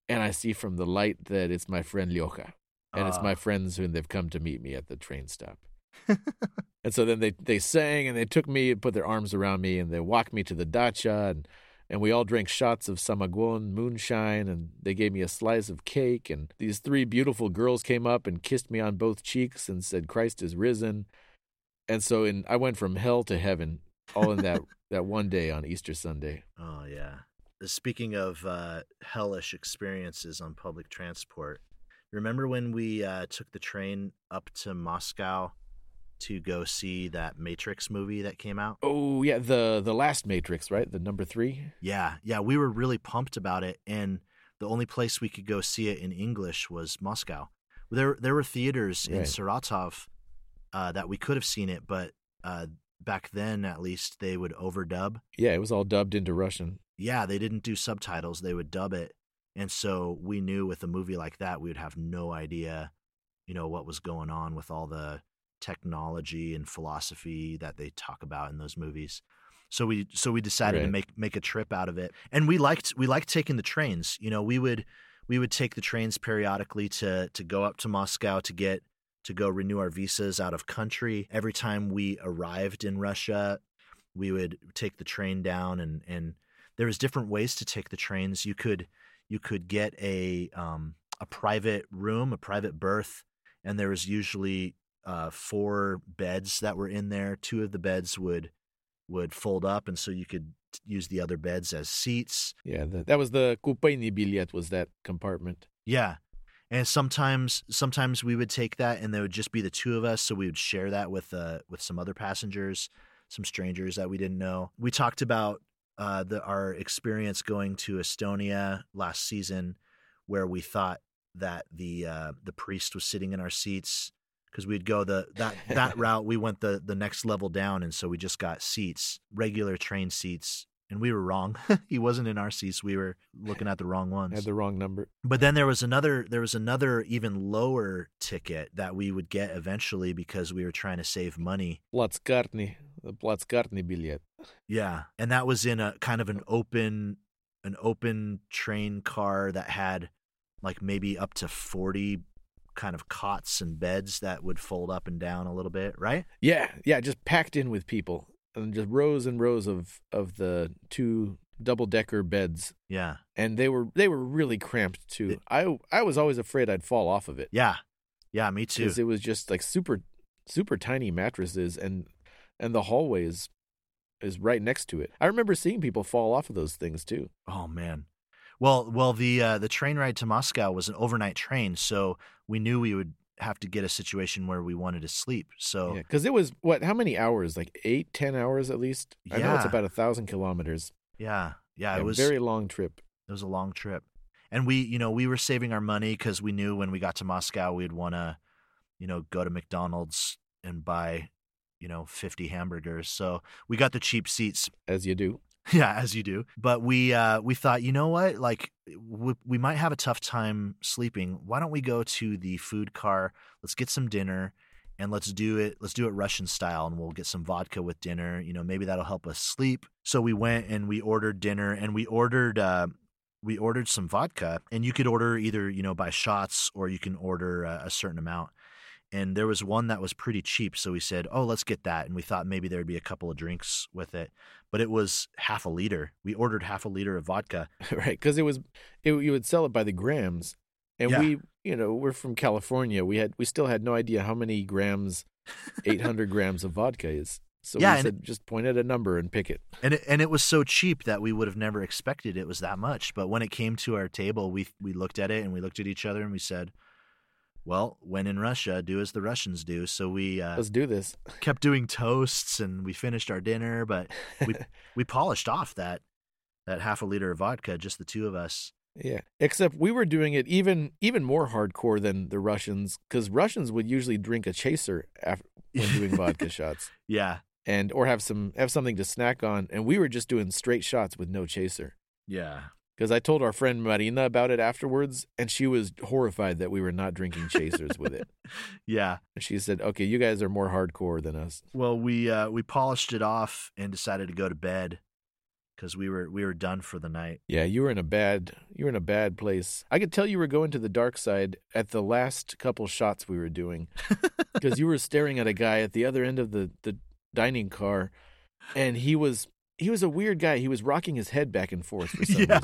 and I see from the light that it's my friend Lyocha, and uh. it's my friends who they've come to meet me at the train stop. and so then they they sang and they took me and put their arms around me and they walked me to the dacha and and we all drank shots of samagon moonshine and they gave me a slice of cake and these three beautiful girls came up and kissed me on both cheeks and said Christ is risen. And so in I went from hell to heaven all in that that one day on Easter Sunday. Oh yeah. Speaking of uh, hellish experiences on public transport, remember when we uh, took the train up to Moscow to go see that Matrix movie that came out. Oh yeah, the the last Matrix, right? The number three. Yeah, yeah, we were really pumped about it, and the only place we could go see it in English was Moscow. There there were theaters right. in Saratov uh, that we could have seen it, but uh, back then at least they would overdub. Yeah, it was all dubbed into Russian. Yeah, they didn't do subtitles; they would dub it, and so we knew with a movie like that we would have no idea, you know, what was going on with all the technology and philosophy that they talk about in those movies. So we so we decided right. to make make a trip out of it. And we liked we liked taking the trains. You know, we would we would take the trains periodically to to go up to Moscow to get to go renew our visas out of country. Every time we arrived in Russia, we would take the train down and and there was different ways to take the trains. You could you could get a um, a private room, a private berth, and there was usually uh, four beds that were in there. Two of the beds would would fold up, and so you could use the other beds as seats. Yeah, the, that was the kupayny bilet was that compartment. Yeah, and sometimes sometimes we would take that, and there would just be the two of us, so we would share that with uh with some other passengers, some strangers that we didn't know. We talked about uh, the our experience going to Estonia last season, where we thought that the uh, the priest was sitting in our seats because we'd go the that that route. We went the the next level down, and so we just got seats, regular train seats, and we were wrong. he wasn't in our seats. We were looking at the wrong ones. Had the wrong number. But then there was another there was another even lower ticket that we would get eventually because we were trying to save money. The Platzkartny bilet. Yeah, and that was in a kind of an open an open train car that had like maybe up to 40 kind of cots and beds that would fold up and down a little bit, right? Yeah, yeah, just packed in with people, and just rows and rows of of the two double decker beds. Yeah, and they were they were really cramped too. It, I I was always afraid I'd fall off of it. Yeah, yeah, me too. Because it was just like super super tiny mattresses, and and the hallways is right next to it. I remember seeing people fall off of those things too. Oh man. Well, well, the uh, the train ride to Moscow was an overnight train, so we knew we would have to get a situation where we wanted to sleep. So, because yeah, it was what? How many hours? Like eight, ten hours at least. Yeah. I know it's about a thousand kilometers. Yeah, yeah, it was a was very long trip. It was a long trip, and we, you know, we were saving our money because we knew when we got to Moscow we'd want to, you know, go to McDonald's and buy, you know, fifty hamburgers. So we got the cheap seats, as you do. Yeah, as you do. But we uh, we thought, you know what? Like we, we might have a tough time sleeping. Why don't we go to the food car? Let's get some dinner and let's do it let's do it Russian style and we'll get some vodka with dinner. You know, maybe that'll help us sleep. So we went and we ordered dinner and we ordered uh, we ordered some vodka and you could order either, you know, by shots or you can order a, a certain amount and there was one that was pretty cheap so we said oh let's get that and we thought maybe there'd be a couple of drinks with it but it was half a liter we ordered half a liter of vodka right because it was it, you would sell it by the grams and yeah. we you know we're from california we had we still had no idea how many grams 800 grams of vodka is so yeah, we said, it, just point at a number and pick it. And it, and it was so cheap that we would have never expected it was that much. But when it came to our table, we we looked at it and we looked at each other and we said, well, when in Russia, do as the Russians do. So we uh, Let's do this. kept doing toasts and we finished our dinner, but we we polished off that that half a liter of vodka, just the two of us. Yeah. Except we were doing it even even more hardcore than the Russians because Russians would usually drink a chaser after when doing vodka shots Yeah, and or have some have something to snack on, and we were just doing straight shots with no chaser. yeah, Because I told our friend Marina about it afterwards, and she was horrified that we were not drinking chasers with it. yeah. And she said, "Okay, you guys are more hardcore than us." Well, we uh, we polished it off and decided to go to bed because we were we were done for the night. Yeah, you were in a bad you were in a bad place. I could tell you were going to the dark side at the last couple shots we were doing because you were staring at a guy at the other end of the the dining car, and he was he was a weird guy. He was rocking his head back and forth for some reason,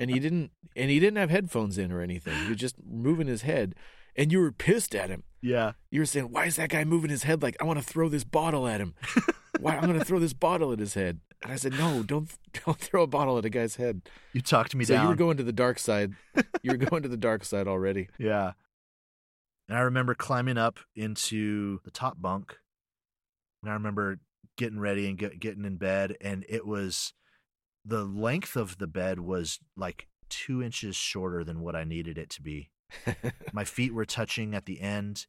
and he didn't and he didn't have headphones in or anything. He was just moving his head, and you were pissed at him. yeah. You were saying, "Why is that guy moving his head like I want to throw this bottle at him? Why I'm going to throw this bottle at his head?" And I said, "No, don't don't throw a bottle at a guy's head." You talked me so down. you were going to the dark side. You were going to the dark side already. Yeah. And I remember climbing up into the top bunk. And I remember getting ready and get, getting in bed. And it was the length of the bed was like two inches shorter than what I needed it to be. My feet were touching at the end,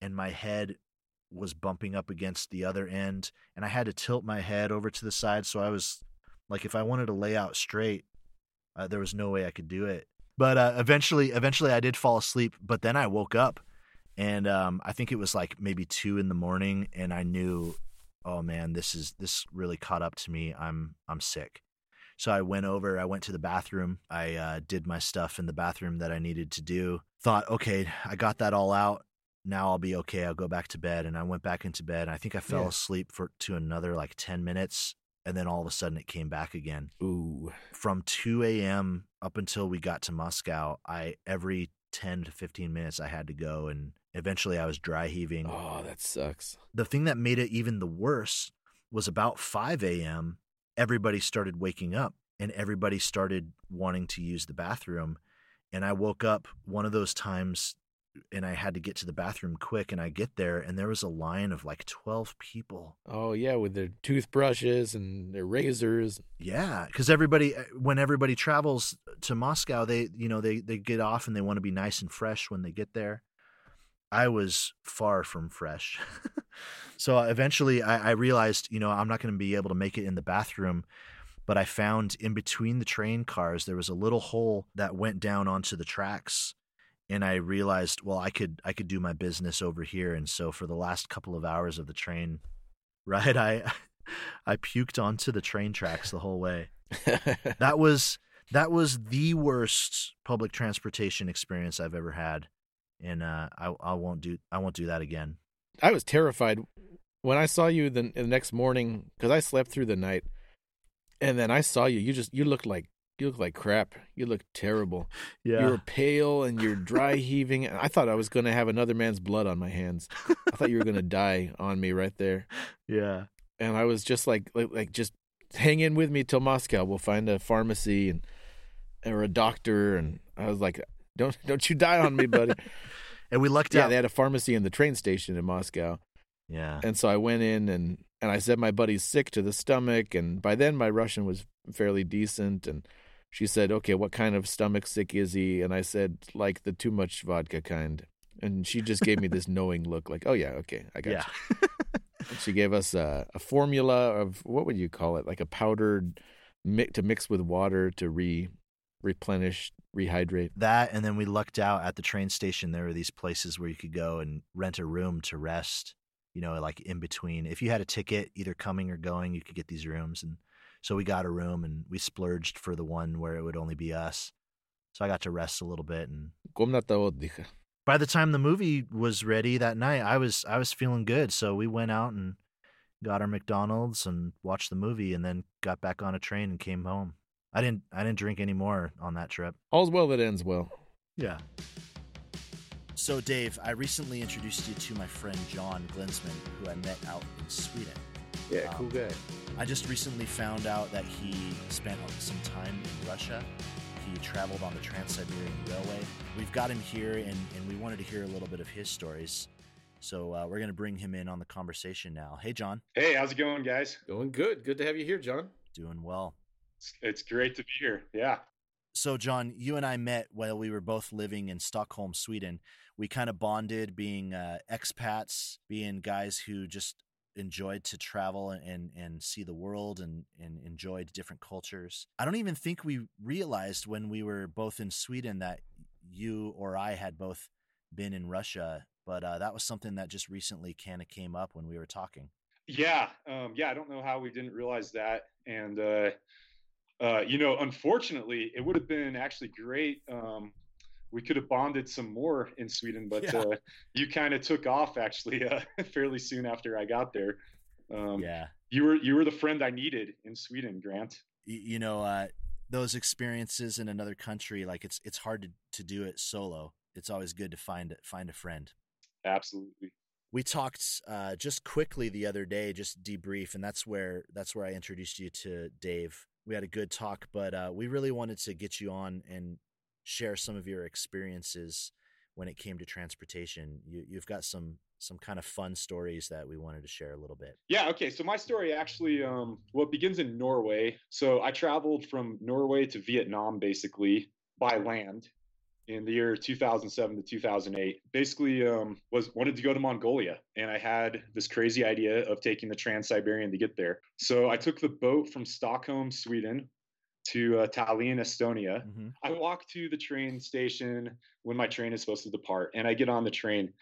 and my head was bumping up against the other end. And I had to tilt my head over to the side. So I was like, if I wanted to lay out straight, uh, there was no way I could do it but uh, eventually eventually i did fall asleep but then i woke up and um, i think it was like maybe two in the morning and i knew oh man this is this really caught up to me i'm i'm sick so i went over i went to the bathroom i uh, did my stuff in the bathroom that i needed to do thought okay i got that all out now i'll be okay i'll go back to bed and i went back into bed and i think i fell Yeah. asleep for to another like 10 minutes and then all of a sudden it came back again Ooh. from 2 a.m. up until we got to Moscow, I every 10 to 15 minutes I had to go, and eventually I was dry heaving. Oh, that sucks. The thing that made it even the worse was about 5 a.m. Everybody started waking up, and everybody started wanting to use the bathroom, and I woke up one of those times. And I had to get to the bathroom quick, and I get there, and there was a line of like 12 people. Oh yeah, with their toothbrushes and their razors. Yeah, because everybody, uh, when everybody travels to Moscow, they, you know, they they get off and they want to be nice and fresh when they get there. I was far from fresh, so uh, eventually I, I realized, you know, I'm not going to be able to make it in the bathroom. But I found in between the train cars there was a little hole that went down onto the tracks, and I realized, well, I could I could do my business over here. And so for the last couple of hours of the train ride, I I puked onto the train tracks the whole way. That was that was the worst public transportation experience I've ever had, and uh, I I won't do I won't do that again. I was terrified when I saw you the, the next morning because I slept through the night, and then I saw you. You just you looked like you looked like crap. You looked terrible. Yeah, You were pale and you're dry heaving. And I thought I was going to have another man's blood on my hands. I thought you were going to die on me right there. yeah, And I was just like, like, like, just hang in with me till Moscow. We'll find a pharmacy and or a doctor. And I was like, don't don't you die on me, buddy. and we lucked yeah, out. they had a pharmacy in the train station in Moscow. yeah, And so I went in and and I said my buddy's sick to the stomach. And by then my Russian was fairly decent. And she said, "Okay, what kind of stomach sick is he?" And I said, "Like the too much vodka kind." And she just gave me this knowing look, like, "Oh yeah, okay, I got yeah, you." She gave us a, a formula of what would you call it, like a powdered to mix with water to re replenish, rehydrate. That, and then we lucked out at the train station. There were these places where you could go and rent a room to rest, you know, like in between. If you had a ticket, either coming or going, you could get these rooms. And so we got a room and we splurged for the one where it would only be us. So I got to rest a little bit and by the time the movie was ready that night, I was I was feeling good. So we went out and got our McDonald's and watched the movie and then got back on a train and came home. I didn't I didn't drink any more on that trip. All's well that ends well. Yeah. So Dave, I recently introduced you to my friend John Glinsman, who I met out in Sweden. Yeah, cool guy. I just recently found out that he spent some time in Russia. He traveled on the Trans Siberian Railway. We've got him here, and, and we wanted to hear a little bit of his stories. So uh, we're going to bring him in on the conversation now. Hey, John. Hey, how's it going, guys? Going good. Good to have you here, John. Doing well. It's, great to be here. Yeah. So, John, you and I met while we were both living in Stockholm, Sweden. We kind of bonded being uh, expats, being guys who just enjoyed to travel and and see the world and and enjoyed different cultures. I don't even think we realized when we were both in Sweden that you or I had both been in Russia, but uh, that was something that just recently kind of came up when we were talking. Yeah, um, yeah. I don't know how we didn't realize that, and uh, uh, you know, unfortunately, it would have been actually great. Um, we could have bonded some more in Sweden, but yeah. uh, you kind of took off actually uh, fairly soon after I got there. Um, yeah, you were you were the friend I needed in Sweden, Grant. You, you know, uh, those experiences in another country, like it's it's hard to, to do it solo. It's always good to find find a friend. Absolutely. We talked uh, just quickly the other day, just debrief, and that's where that's where I introduced you to Dave. We had a good talk, but uh, we really wanted to get you on and share some of your experiences when it came to transportation. You, you've got some some kind of fun stories that we wanted to share a little bit. Yeah. Okay. So my story actually, um, well, it begins in Norway. So I traveled from Norway to Vietnam basically by land in the year 2007 to 2008. Basically, um, was wanted to go to Mongolia, and I had this crazy idea of taking the Trans Siberian to get there. So I took the boat from Stockholm, Sweden, to uh, Tallinn, Estonia. Mm-hmm. I walk to the train station when my train is supposed to depart, and I get on the train.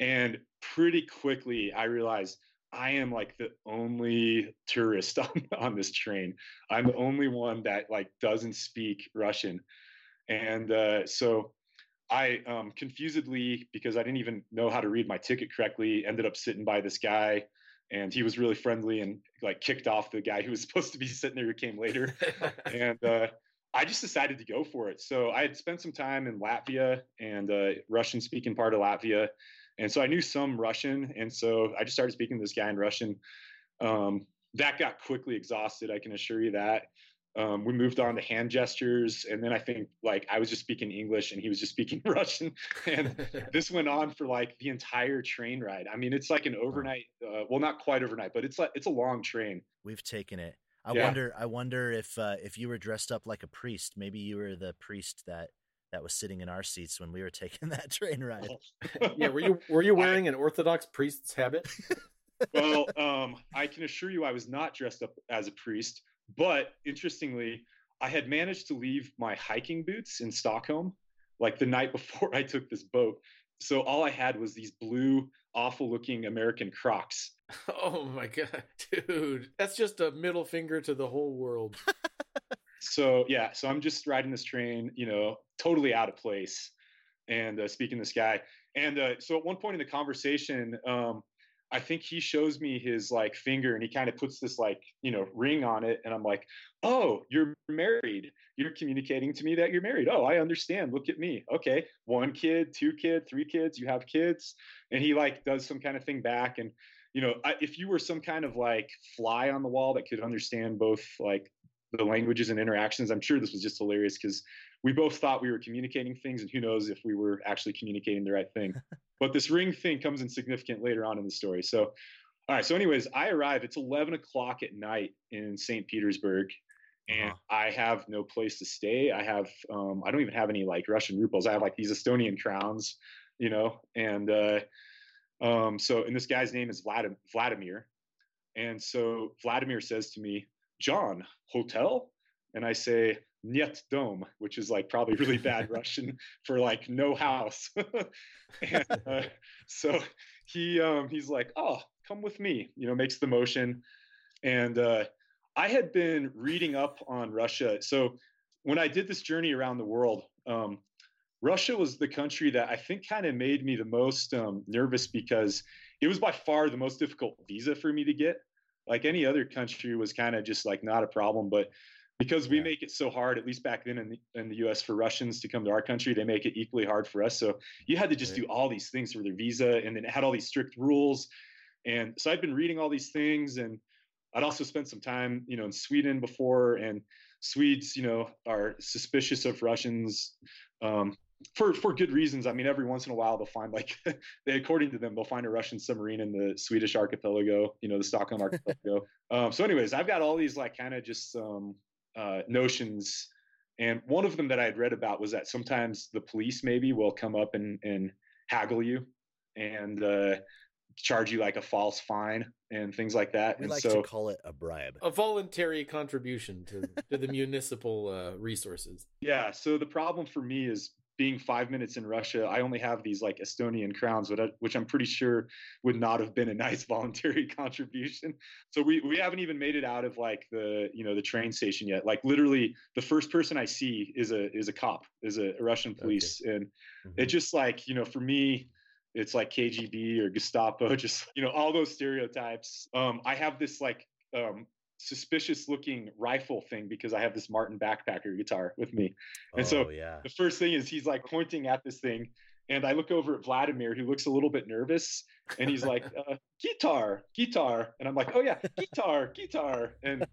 And pretty quickly, I realize I am like the only tourist on, on this train. I'm the only one that like doesn't speak Russian, and uh, so I um, confusedly, because I didn't even know how to read my ticket correctly, ended up sitting by this guy and he was really friendly and like kicked off the guy who was supposed to be sitting there who came later. And uh, i just decided to go for it. So i had spent some time in latvia and uh, russian speaking part of latvia. And so i knew some russian and so i just started speaking to this guy in russian. Um, that got quickly exhausted i can assure you that um, we moved on to hand gestures and then i think like i was just speaking english and he was just speaking russian and this went on for like the entire train ride. I mean it's like an overnight uh, well not quite overnight but it's like it's a long train. We've taken it. I yeah. wonder i wonder if uh, if you were dressed up like a priest maybe you were the priest that that was sitting in our seats when we were taking that train ride. Yeah were you were you wearing an orthodox priest's habit? Well um, i can assure you i was not dressed up as a priest but interestingly, I had managed to leave my hiking boots in Stockholm like the night before I took this boat. So all I had was these blue, awful looking American Crocs. Oh my God, dude. That's just a middle finger to the whole world. so, yeah, so I'm just riding this train, you know, totally out of place and uh, speaking to this guy. And uh, so at one point in the conversation, um, I think he shows me his like finger and he kind of puts this like, you know, ring on it. And I'm like, oh, you're married. You're communicating to me that you're married. Oh, I understand. Look at me. Okay. One kid, two kid, three kids, you have kids. And he like does some kind of thing back. And, you know, I, if you were some kind of like fly on the wall that could understand both like the languages and interactions, I'm sure this was just hilarious because we both thought we were communicating things and who knows if we were actually communicating the right thing. But this ring thing comes in significant later on in the story. So, all right. So, anyways, I arrive. It's 11 o'clock at night in St. Petersburg, and uh-huh. I have no place to stay. I have, um, I don't even have any like Russian rubles. I have like these Estonian crowns, you know, and uh, um, so, and this guy's name is Vlad- Vladimir. And so Vladimir says to me, John, hotel? And I say, Niet dom, which is like probably really bad Russian for like no house. and, uh, so he um, he's like, oh, come with me, you know, makes the motion. And uh, I had been reading up on Russia. So when I did this journey around the world, um, Russia was the country that I think kind of made me the most um, nervous because it was by far the most difficult visa for me to get. Like any other country was kind of just like not a problem, but because we yeah. make it so hard at least back then in the, in the us for russians to come to our country they make it equally hard for us so you had to just right. do all these things for their visa and then it had all these strict rules and so i'd been reading all these things and I'd also spent some time, you know, in Sweden before, and Swedes, you know, are suspicious of Russians um, for for good reasons. I mean, every once in a while they'll find like, they according to them, they'll find a Russian submarine in the Swedish archipelago, you know, the Stockholm archipelago. um, so, anyways, I've got all these like kind of just um, uh, notions, and one of them that I had read about was that sometimes the police maybe will come up and and haggle you, and uh, charge you like a false fine and things like that. We and like so, to call it a bribe. A voluntary contribution to to the municipal uh, resources. Yeah. So the problem for me is being five minutes in Russia. I only have these like Estonian crowns, which, I'm pretty sure would not have been a nice voluntary contribution. So we we haven't even made it out of like the you know the train station yet. Like literally, the first person I see is a is a cop, is a, Russian police, okay. and mm-hmm. it just like you know for me it's like KGB or Gestapo, just you know all those stereotypes. Um, I have this like um, suspicious looking rifle thing because I have this Martin backpacker guitar with me, and oh, so yeah. the first thing is he's like pointing at this thing, and I look over at Vladimir, who looks a little bit nervous, and he's like, uh, "Guitar, guitar," and I'm like, "Oh yeah, guitar, guitar," and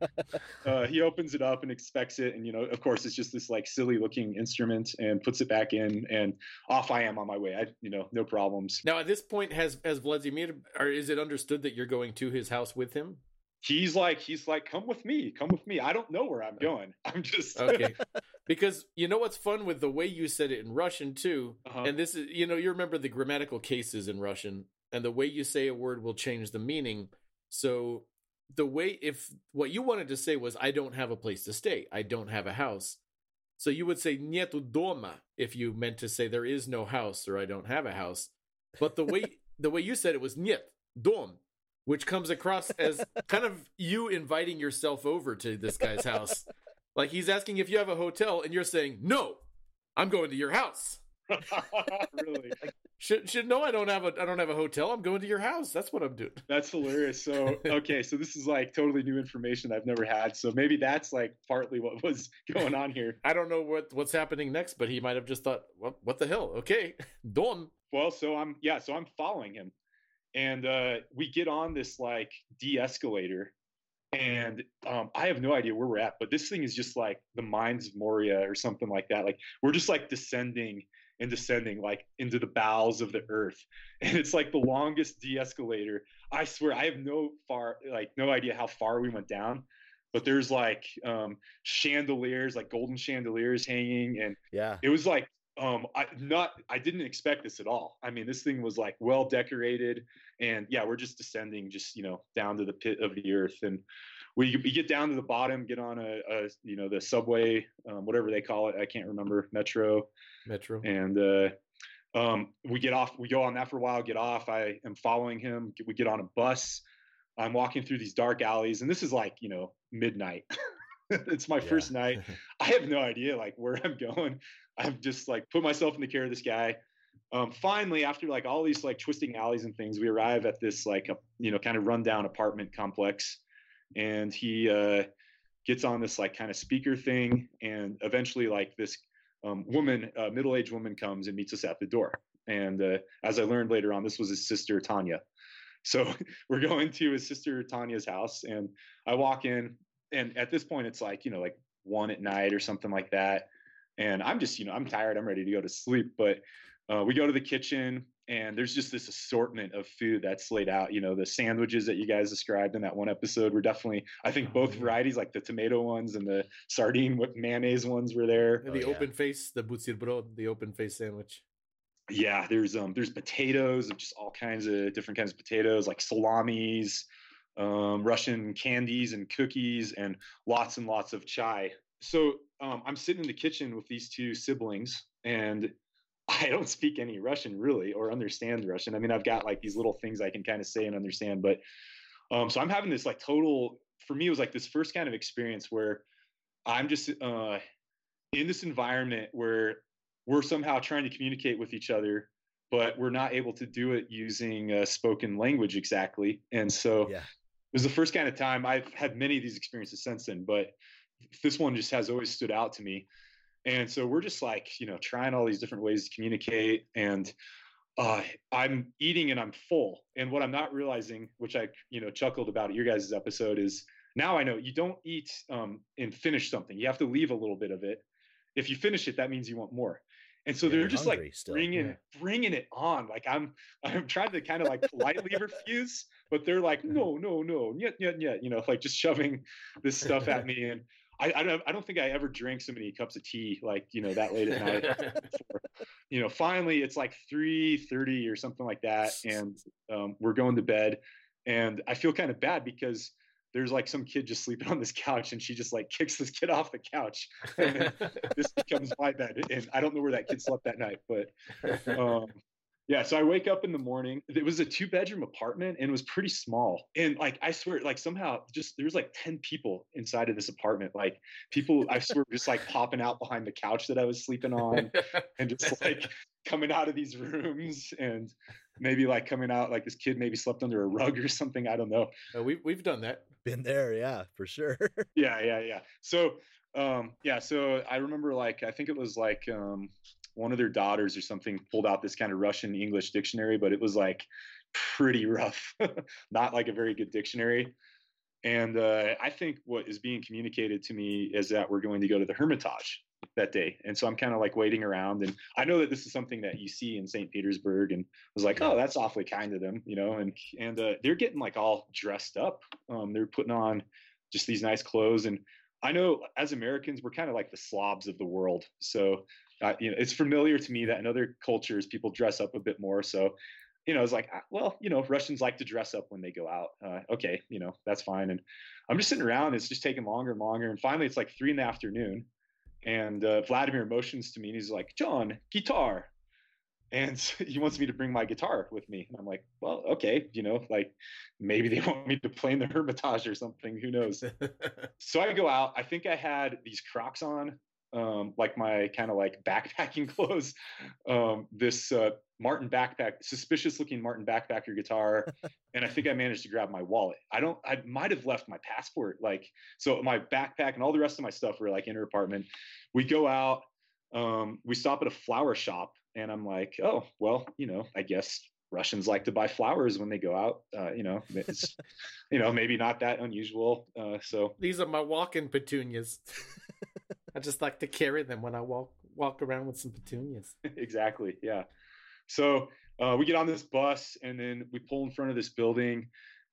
uh, he opens it up and expects it, and you know, of course, it's just this like silly looking instrument, and puts it back in, and off I am on my way. I, you know, no problems. Now, at this point, has has Vladimir, or is it understood that you're going to his house with him? he's like he's like come with me come with me. I don't know where i'm going. I'm just okay. Because you know what's fun with the way you said it in russian too uh-huh. and this is you know you remember the grammatical cases in russian and the way you say a word will change the meaning. So the way if what you wanted to say was i don't have a place to stay i don't have a house so you would say nietu дома if you meant to say there is no house or i don't have a house but the way the way you said it was niet dom which comes across as kind of you inviting yourself over to this guy's house. Like he's asking if you have a hotel, and you're saying, "No, I'm going to your house." really? Should should no, I don't have a I don't have a hotel. I'm going to your house. That's what I'm doing. That's hilarious. So okay, so this is like totally new information I've never had. So maybe that's like partly what was going on here. I don't know what what's happening next, but he might have just thought, "What what the hell?" Okay, done. Well, so I'm yeah, so I'm following him and uh, we get on this like de-escalator and um, i have no idea where we're at but this thing is just like the mines of moria or something like that. Like we're just like descending and descending like into the bowels of the earth. And it's like the longest de-escalator. I swear i have no far like no idea how far we went down but there's like um chandeliers like golden chandeliers hanging. And yeah. it was like um i not i didn't expect this at all. I mean this thing was like well decorated and yeah we're just descending just you know down to the pit of the earth and we, we get down to the bottom get on a, a you know the subway um, whatever they call it i can't remember metro. Metro. And uh um, we get off we go on that for a while get off i am following him we get on a bus i'm walking through these dark alleys and this is like you know midnight it's my yeah. first night i have no idea like where i'm going I've just like put myself in the care of this guy. Um, finally, after like all these like twisting alleys and things, we arrive at this like a, you know kind of rundown apartment complex, and he uh, gets on this like kind of speaker thing, and eventually like this um, woman, uh, middle-aged woman, comes and meets us at the door. And uh, as I learned later on, this was his sister Tanya. So we're going to his sister Tanya's house, and I walk in, and at this point, it's like you know like one at night or something like that and I'm just, you know, I'm tired. I'm ready to go to sleep. But uh, we go to the kitchen and there's just this assortment of food that's laid out. You know, the sandwiches that you guys described in that one episode were definitely, I think, both oh, varieties, like the tomato ones and the sardine with mayonnaise ones were there. the oh, open yeah. face, the buterbrod, the open face sandwich. Yeah, there's um there's potatoes of just all kinds of different kinds of potatoes, like salamis, um, Russian candies and cookies, and lots and lots of chai. So um, I'm sitting in the kitchen with these two siblings, and I don't speak any Russian really or understand Russian. I mean, I've got like these little things I can kind of say and understand, but um, so I'm having this like total. For me, it was like this first kind of experience where I'm just uh, in this environment where we're somehow trying to communicate with each other, but we're not able to do it using spoken language exactly. And so yeah. It was the first kind of time I've had many of these experiences since then, but this one just has always stood out to me. And so we're just like, you know, trying all these different ways to communicate. And uh, I'm eating and I'm full. And what I'm not realizing, which I you know chuckled about at your guys' episode, is now I know you don't eat um, and finish something. You have to leave a little bit of it. If you finish it, that means you want more. And so Yeah, they're just like still. bringing Yeah. bringing it on. Like I'm I'm trying to kind of like politely refuse, but they're like, no, no, no, yet, yet, yet, you know, like just shoving this stuff at me. And I, I don't I don't think I ever drank so many cups of tea like you know that late at night. You know, finally it's like three thirty or something like that, and um, we're going to bed. And I feel kind of bad because there's like some kid just sleeping on this couch, and she just like kicks this kid off the couch. And this becomes my bed, and I don't know where that kid slept that night, but um, yeah. So I wake up in the morning. It was a two bedroom apartment, and it was pretty small. And like I swear, like somehow just there was like ten people inside of this apartment. Like people, I swear, just like popping out behind the couch that I was sleeping on, and just like coming out of these rooms, and maybe like coming out like this kid maybe slept under a rug or something. I don't know. Uh, we we've done that. Been there, yeah, for sure. yeah yeah yeah so um yeah so i remember like i think it was like um one of their daughters or something pulled out this kind of russian english dictionary but it was like pretty rough. Not like a very good dictionary. And uh, i think what is being communicated to me is that we're going to go to the hermitage that day. And so i'm kind of like waiting around. And i know that this is something that you see in st petersburg and I was like oh that's awfully kind of them you know? And and uh, they're getting like all dressed up. Um, they're putting on just these nice clothes. And i know as americans we're kind of like the slobs of the world. So uh, you know it's familiar to me that in other cultures people dress up a bit more so you know it's like ah, well you know russians like to dress up when they go out uh, okay you know that's fine and i'm just sitting around it's just taking longer and longer and finally it's like three in the afternoon and uh, vladimir motions to me and he's like john guitar and he wants me to bring my guitar with me and i'm like well okay you know like maybe they want me to play in the hermitage or something who knows so I go out. I think I had these Crocs on, um, like my kind of like backpacking clothes. Um, this uh, Martin backpack, suspicious looking Martin backpacker guitar, and I think I managed to grab my wallet. I don't. I might have left my passport. Like so, my backpack and all the rest of my stuff were like in her apartment. We go out. Um, we stop at a flower shop, and I'm like, oh well, you know, I guess Russians like to buy flowers when they go out. Uh, you know, it's you know maybe not that unusual. Uh, so These are my walking petunias. I just like to carry them when I walk walk around with some petunias. exactly. Yeah. So uh, we get on this bus and then we pull in front of this building.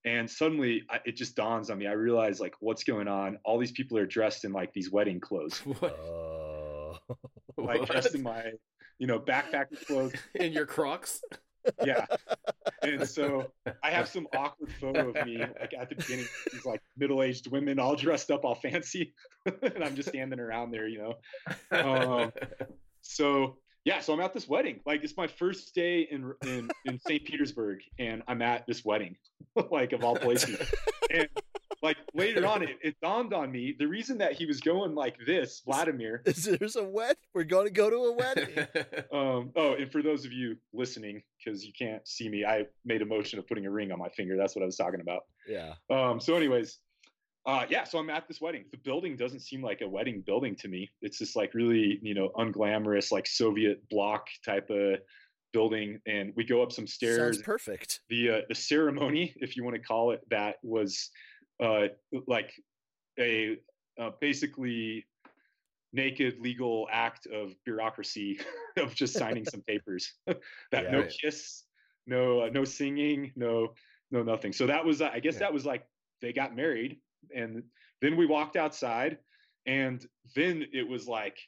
And suddenly I, it just dawns on me. I realize like what's going on. All these people are dressed in like these wedding clothes, What? Oh, like What? dressed in my, you know, backpacker clothes. in your Crocs? Yeah. And so I have some awkward photo of me like at the beginning, these like middle-aged women all dressed up all fancy. and I'm just standing around there, you know. Um, so yeah, so I'm at this wedding. Like it's my first day in in in St. Petersburg, and I'm at this wedding, like of all places. And like later on, it, it dawned on me the reason that he was going like this, Vladimir. is there's a wed? We're going to go to a wedding. Um, oh, and for those of you listening, because you can't see me, I made a motion of putting a ring on my finger. That's what I was talking about. yeah. Um, so, anyways, uh, yeah, so I'm at this wedding. The building doesn't seem like a wedding building to me. It's just like really, you know, unglamorous, like Soviet block type of building. And we go up some stairs. Sounds perfect. The uh, the ceremony, if you want to call it that, was uh, like a uh, basically naked legal act of bureaucracy of just signing some papers. that Yeah. no kiss, no uh, no singing, no no nothing. So that was uh, I guess Yeah. that was like they got married and then we walked outside and then it was like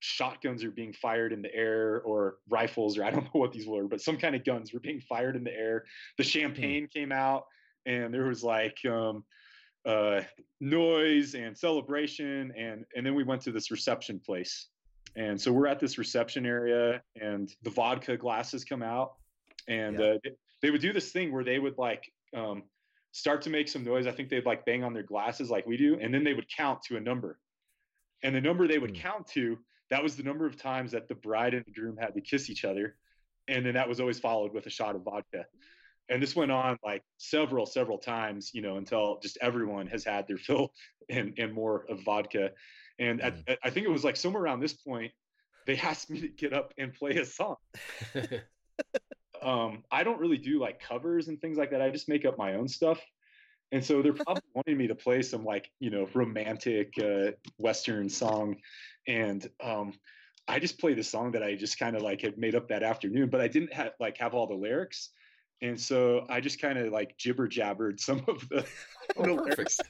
shotguns are being fired in the air or rifles or I don't know what these were, but some kind of guns were being fired in the air. The champagne came out and there was like um uh noise and celebration and and then we went to this reception place. And so we're at this reception area and the vodka glasses come out and Yeah. uh, they, they would do this thing where they would like um start to make some noise. I think they'd like bang on their glasses like we do and then they would count to a number. And the number they would Hmm. count to that was the number of times that the bride and the groom had to kiss each other and then that was always followed with a shot of vodka and this went on like several several times you know until just everyone has had their fill and and more of vodka and at, at- i think it was like somewhere around this point they asked me to get up and play a song um, I don't really do like covers and things like that. I just make up my own stuff. And so they're probably wanting me to play some like, you know, romantic uh, Western song. And um, I just played the song that I just kind of like had made up that afternoon, but I didn't have like have all the lyrics. And so I just kind of like jibber jabbered some of the, oh, the lyrics,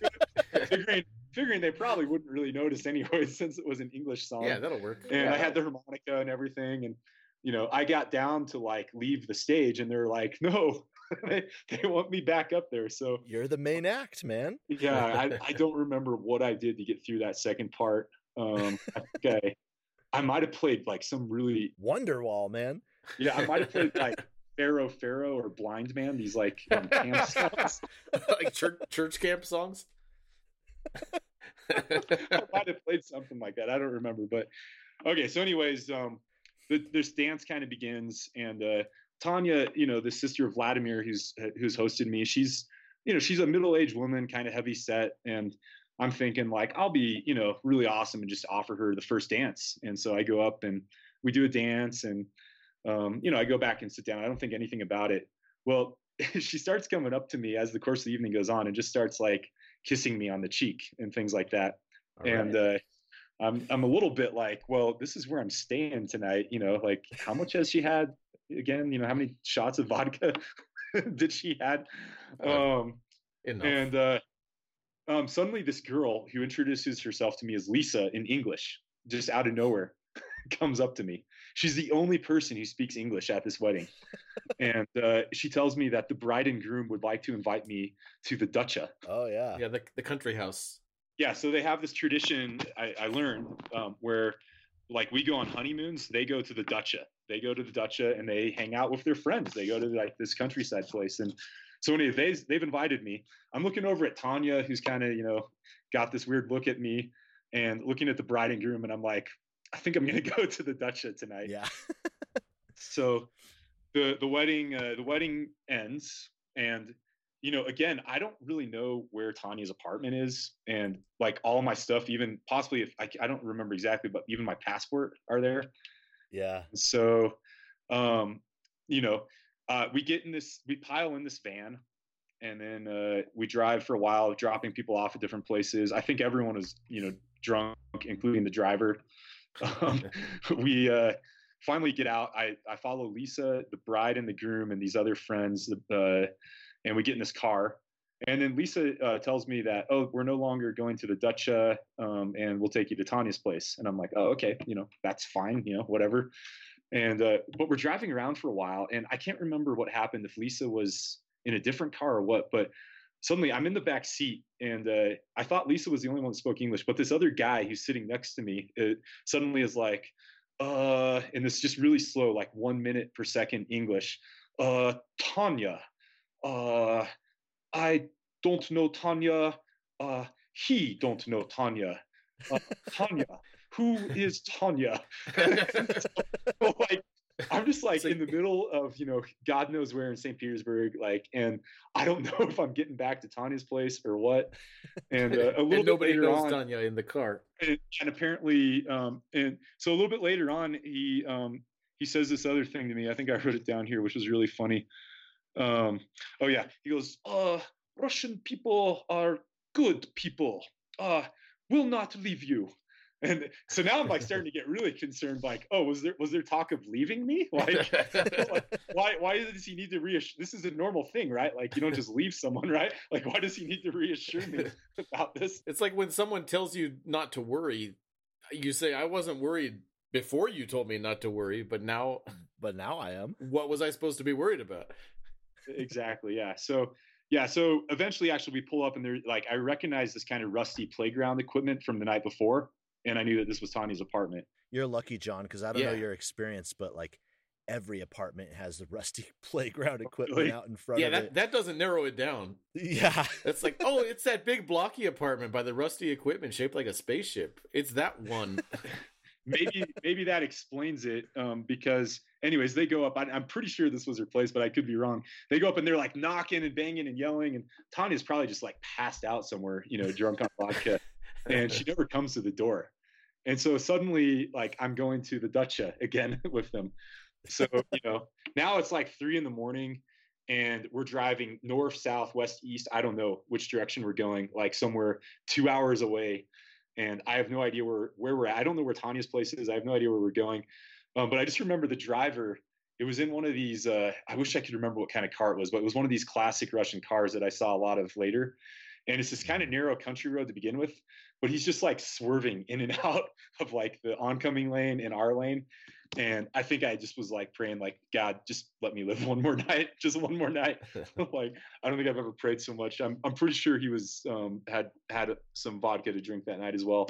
figuring, figuring they probably wouldn't really notice anyway since it was an English song. Yeah, that'll work. And yeah. I had the harmonica and everything. And, you know, I got down to like leave the stage and they're like, no, they, they want me back up there. So you're the main act, man. Yeah. I, I don't remember what I did to get through that second part. Um, I I, I might have played like some really Wonderwall, man. Yeah, I might have played like Pharaoh Pharaoh or Blind Man, these like um, camp songs. like church church camp songs. I might have played something like that. I don't remember, but okay. So, anyways, um, the, this dance kind of begins, and uh, Tanya, you know, the sister of Vladimir, who's who's hosted me, she's you know she's a middle aged woman, kind of heavy set, and I'm thinking like I'll be you know really awesome and just offer her the first dance, and so I go up and we do a dance, and um, you know I go back and sit down. I don't think anything about it. Well, she starts coming up to me as the course of the evening goes on, and just starts like kissing me on the cheek and things like that. All and right. uh, I'm I'm a little bit like, well, this is where I'm staying tonight. You know, like how much has she had? Again, you know, how many shots of vodka did she had? Um, Enough. and uh, um, suddenly, this girl who introduces herself to me as Lisa in English, just out of nowhere, comes up to me. She's the only person who speaks English at this wedding, and uh, she tells me that the bride and groom would like to invite me to the Dacha. Oh yeah, yeah, the the country house. Yeah so they have this tradition i, I learned um, where like we go on honeymoons they go to the dacha they go to the dacha and they hang out with their friends. They go to like this countryside place. And so anyway they, they've invited me. I'm looking over at tanya who's kind of you know got this weird look at me and looking at the bride and groom. And i'm like i think i'm going to go to the dacha tonight yeah so the the wedding uh, the wedding ends and you know, again, I don't really know where Tanya's apartment is, and like all my stuff, even possibly if I, I don't remember exactly, but even my passport are there. Yeah. So, um, you know, uh, we get in this, we pile in this van, and then uh, we drive for a while, dropping people off at different places. I think everyone was, you know, drunk, including the driver. Um, we uh, finally get out. I I follow Lisa, the bride and the groom, and these other friends. Uh, and we get in this car and then lisa uh, tells me that oh we're no longer going to the dacha um, and we'll take you to tanya's place and i'm like oh okay you know that's fine you know whatever and uh, but we're driving around for a while and i can't remember what happened if lisa was in a different car or what but suddenly i'm in the back seat and uh, i thought lisa was the only one that spoke english but this other guy who's sitting next to me uh, suddenly is like uh and this just really slow like one minute per second english uh tanya uh, I don't know Tanya. Uh, he don't know Tanya. Uh, Tanya, who is Tanya? so, like, I'm just like in the middle of you know God knows where in St. Petersburg, like, and I don't know if I'm getting back to Tanya's place or what. And uh, a little and bit later knows on, Tanya in the car. and, and apparently, um, and so a little bit later on, he um, he says this other thing to me. I think I wrote it down here, which was really funny. Um, oh yeah, he goes, uh, Russian people are good people. Uh, will not leave you. And so now I'm like starting to get really concerned. Like, oh, was there was there talk of leaving me? Like, like why why does he need to reassure? This is a normal thing, right? Like, you don't just leave someone, right? Like, why does he need to reassure me about this? It's like when someone tells you not to worry, you say, "I wasn't worried before you told me not to worry, but now, but now I am." What was I supposed to be worried about? exactly yeah so yeah so eventually actually we pull up and there like i recognize this kind of rusty playground equipment from the night before and i knew that this was tanya's apartment You're lucky, John, because I don't know your experience, but like every apartment has the rusty playground equipment Really? out in front Yeah, of that, it. that doesn't narrow it down. Yeah. It's like, oh, it's that big blocky apartment by the rusty equipment shaped like a spaceship. It's that one. maybe maybe that explains it um, because anyways they go up I, i'm pretty sure this was her place but i could be wrong they go up and they're like knocking and banging and yelling and tanya's probably just like passed out somewhere you know drunk on vodka and she never comes to the door and so suddenly like i'm going to the dacha again with them. So you know now it's like three in the morning and we're driving north south west east i don't know which direction we're going like somewhere two hours away. And i have no idea where where we're at. I don't know where tanya's place is. I have no idea where we're going. Um, but i just remember the driver it was in one of these uh, i wish i could remember what kind of car it was but it was one of these classic russian cars that i saw a lot of later. And it's this kind of narrow country road to begin with but he's just like swerving in and out of like the oncoming lane and our lane. And i think i just was like praying like god just let me live one more night just one more night. Like i don't think i've ever prayed so much. I'm, I'm pretty sure he was um, had had some vodka to drink that night as well.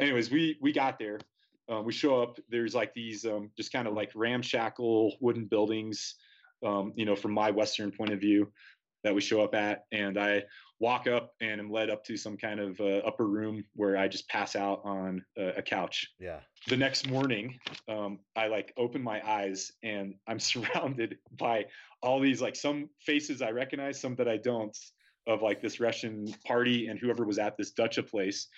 Anyways we we got there. Um, we show up. There's like these um, just kind of like ramshackle wooden buildings um, you know from my western point of view that we show up at. And i walk up and am led up to some kind of uh, upper room where I just pass out on a, a couch. Yeah. The next morning, um, I like open my eyes and I'm surrounded by all these like some faces I recognize, some that I don't, of like this Russian party and whoever was at this Dacha place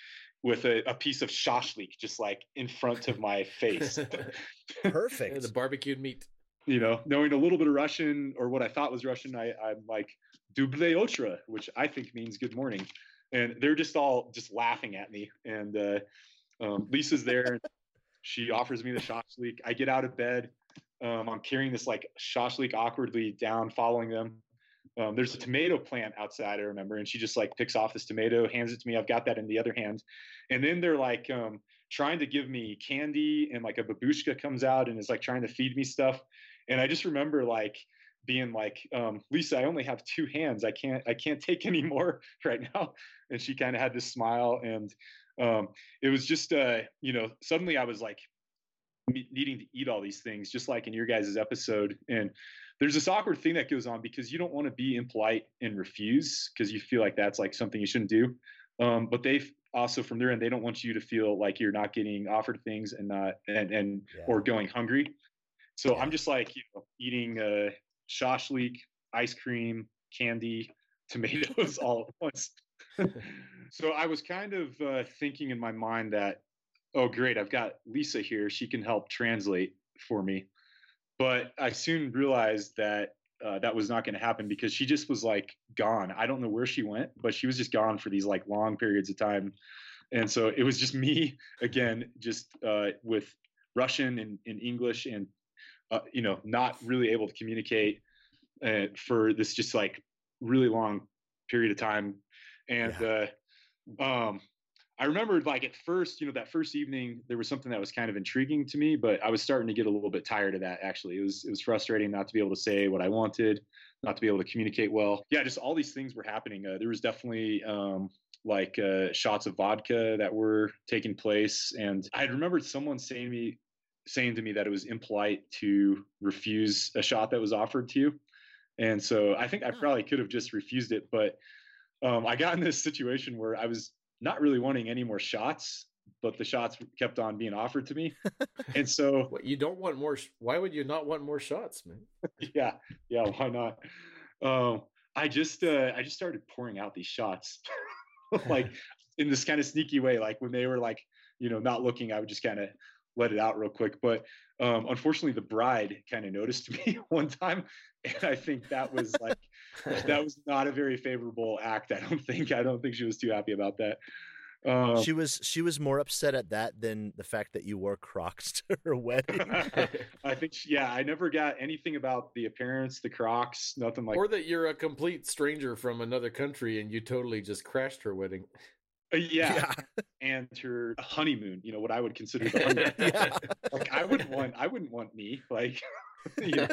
with a, a piece of shashlik just like in front of my face. Perfect. the barbecued meat. You know, knowing a little bit of Russian or what I thought was Russian, I, I'm like "Duble otra," which I think means good morning, and they're just all just laughing at me. And uh, um, Lisa's there, she offers me the shashlik. I get out of bed. Um, I'm carrying this like shashlik awkwardly down, following them. Um, there's a tomato plant outside, I remember, and she just like picks off this tomato, hands it to me. I've got that in the other hand, and then they're like um, trying to give me candy, and like a babushka comes out and is like trying to feed me stuff. And I just remember like being like, um, Lisa, I only have two hands. I can't, I can't take any more right now. And she kind of had this smile, and um, it was just, uh, you know, suddenly I was like needing to eat all these things, just like in your guys' episode. And there's this awkward thing that goes on because you don't want to be impolite and refuse because you feel like that's like something you shouldn't do. Um, but they also from their end, they don't want you to feel like you're not getting offered things and not and and Yeah. or going hungry. So Yeah. I'm just like you know eating uh, shashlik, ice cream, candy, tomatoes all at once. so I was kind of uh, thinking in my mind that, oh great, I've got Lisa here. She can help translate for me. But I soon realized that uh, that was not going to happen because she just was like gone. I don't know where she went, but she was just gone for these like long periods of time. And so it was just me again, just uh, with Russian and, and English and, uh, you know, not really able to communicate uh, for this just like really long period of time. And uh, um, I remembered like at first, you know, that first evening, there was something that was kind of intriguing to me, but I was starting to get a little bit tired of that. Actually, it was it was frustrating not to be able to say what I wanted, not to be able to communicate well. Yeah, just all these things were happening. Uh, there was definitely um, like uh, shots of vodka that were taking place, and I remembered someone saying to me saying to me that it was impolite to refuse a shot that was offered to you. And so I think I probably could have just refused it, but um, I got in this situation where I was not really wanting any more shots, but the shots kept on being offered to me. and so, What you don't want more? sh- Why would you not want more shots, man? yeah, yeah, why not? Um, I just, uh, I just started pouring out these shots, like in this kind of sneaky way. Like when they were like, you know, not looking, I would just kind of let it out real quick. But um, unfortunately, the bride kind of noticed me one time, and I think that was like that was not a very favorable act. I don't think. I don't think she was too happy about that. Um, she was she was more upset at that than the fact that you wore Crocs to her wedding. I think, she, yeah, I never got anything about the appearance, the Crocs, nothing like. or that you're a complete stranger from another country and you totally just crashed her wedding. Uh, yeah, and her honeymoon. You know what I would consider the honeymoon. Yeah. like I wouldn't want. I wouldn't want me. Like, you know,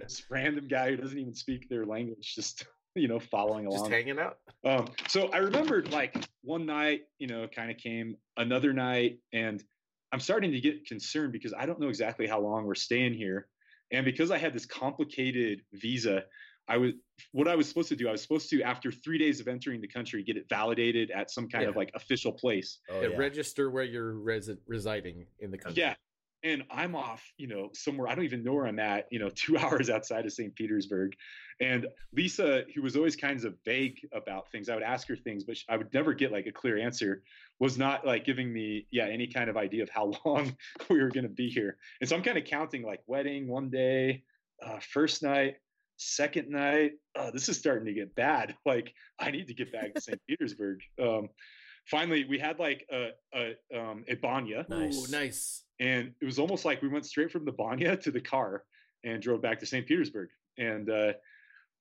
this random guy who doesn't even speak their language, just you know, following along. just hanging out. Um, so I remembered like one night, you know, kind of came another night, and I'm starting to get concerned because I don't know exactly how long we're staying here. And because I had this complicated visa, I was what I was supposed to do, I was supposed to, after three days of entering the country, get it validated at some kind of like official place. Oh, Yeah, yeah. Register where you're resi- residing in the country. Yeah. and I'm off, you know, somewhere I don't even know where I'm at, you know, two hours outside of St. Petersburg. And Lisa, who was always kind of vague about things, I would ask her things, but I would never get like a clear answer. Was not like giving me, yeah, any kind of idea of how long we were going to be here. And so I'm kind of counting like wedding one day, uh, first night, second night. Uh, this is starting to get bad. Like I need to get back to St. Petersburg. Um, finally, we had like a a, um, a banya. Nice. Ooh, nice and it was almost like we went straight from the Banya to the car and drove back to St. Petersburg. And uh,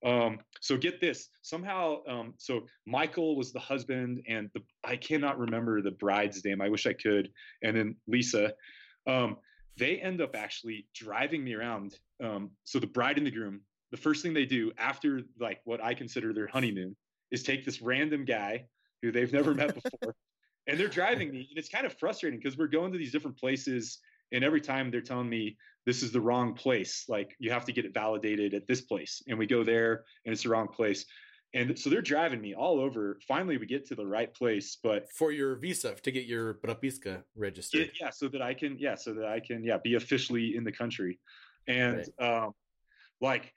um, so get this somehow. Um, so Michael was the husband, and the, I cannot remember the bride's name. I wish I could. And then Lisa. Um, they end up actually driving me around. Um, so the bride and the groom, the first thing they do after like what I consider their honeymoon is take this random guy who they've never met before and they're driving me and it's kind of frustrating because we're going to these different places and every time they're telling me this is the wrong place like you have to get it validated at this place and we go there and it's the wrong place. And so they're driving me all over. Finally we get to the right place but for your visa to get your propiska registered. Yeah, yeah so that i can yeah so that i can yeah be officially in the country. And right. um like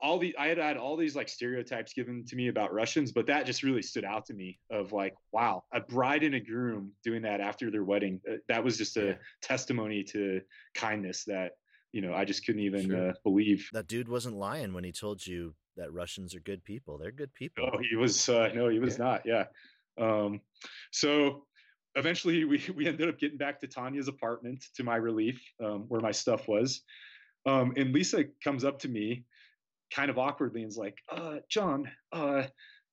all the I had had all these like stereotypes given to me about Russians, but that just really stood out to me of like, wow, a bride and a groom doing that after their wedding. Uh, that was just a yeah. testimony to kindness that, you know, I just couldn't even sure. uh, believe. That dude wasn't lying when he told you that Russians are good people. They're good people. Oh, he was, uh, no, he was yeah. not. Yeah. Um, so eventually we, we ended up getting back to Tanya's apartment to my relief, um, where my stuff was. Um, and Lisa comes up to me kind of awkwardly and is like, uh, John, uh,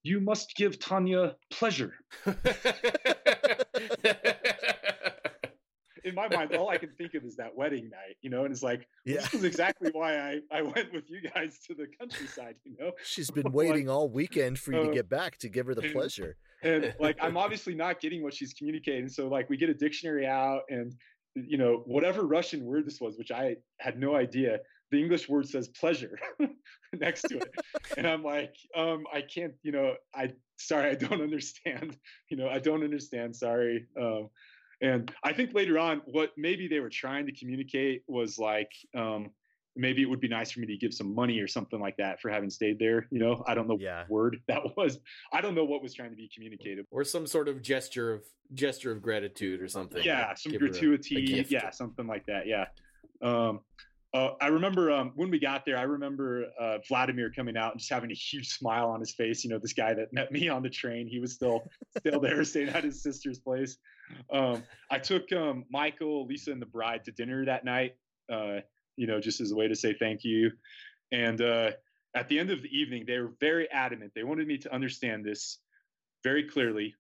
you must give Tanya pleasure. In my mind, all I can think of is that wedding night, you know, and it's like, yeah. this is exactly why I, I went with you guys to the countryside, you know. She's been waiting like, all weekend for you uh, to get back to give her the and, pleasure. And like, I'm obviously not getting what she's communicating. So, like, we get a dictionary out and, you know, whatever Russian word this was, which I had no idea, the English word says pleasure next to it. and I'm like, um, I can't, you know, I sorry, I don't understand. You know, I don't understand. Sorry. Um, and I think later on, what maybe they were trying to communicate was like, um, maybe it would be nice for me to give some money or something like that for having stayed there. You know, I don't know yeah. what word that was. I don't know what was trying to be communicated. Or some sort of gesture of gesture of gratitude or something. Yeah, like some gratuity. A, a yeah, something like that. Yeah. Um, uh, I remember um, when we got there, I remember uh, Vladimir coming out and just having a huge smile on his face. You know, this guy that met me on the train, he was still still there, staying at his sister's place. Um, I took um, Michael, Lisa, and the bride to dinner that night. Uh, you know, just as a way to say thank you. And uh, at the end of the evening, they were very adamant. They wanted me to understand this very clearly.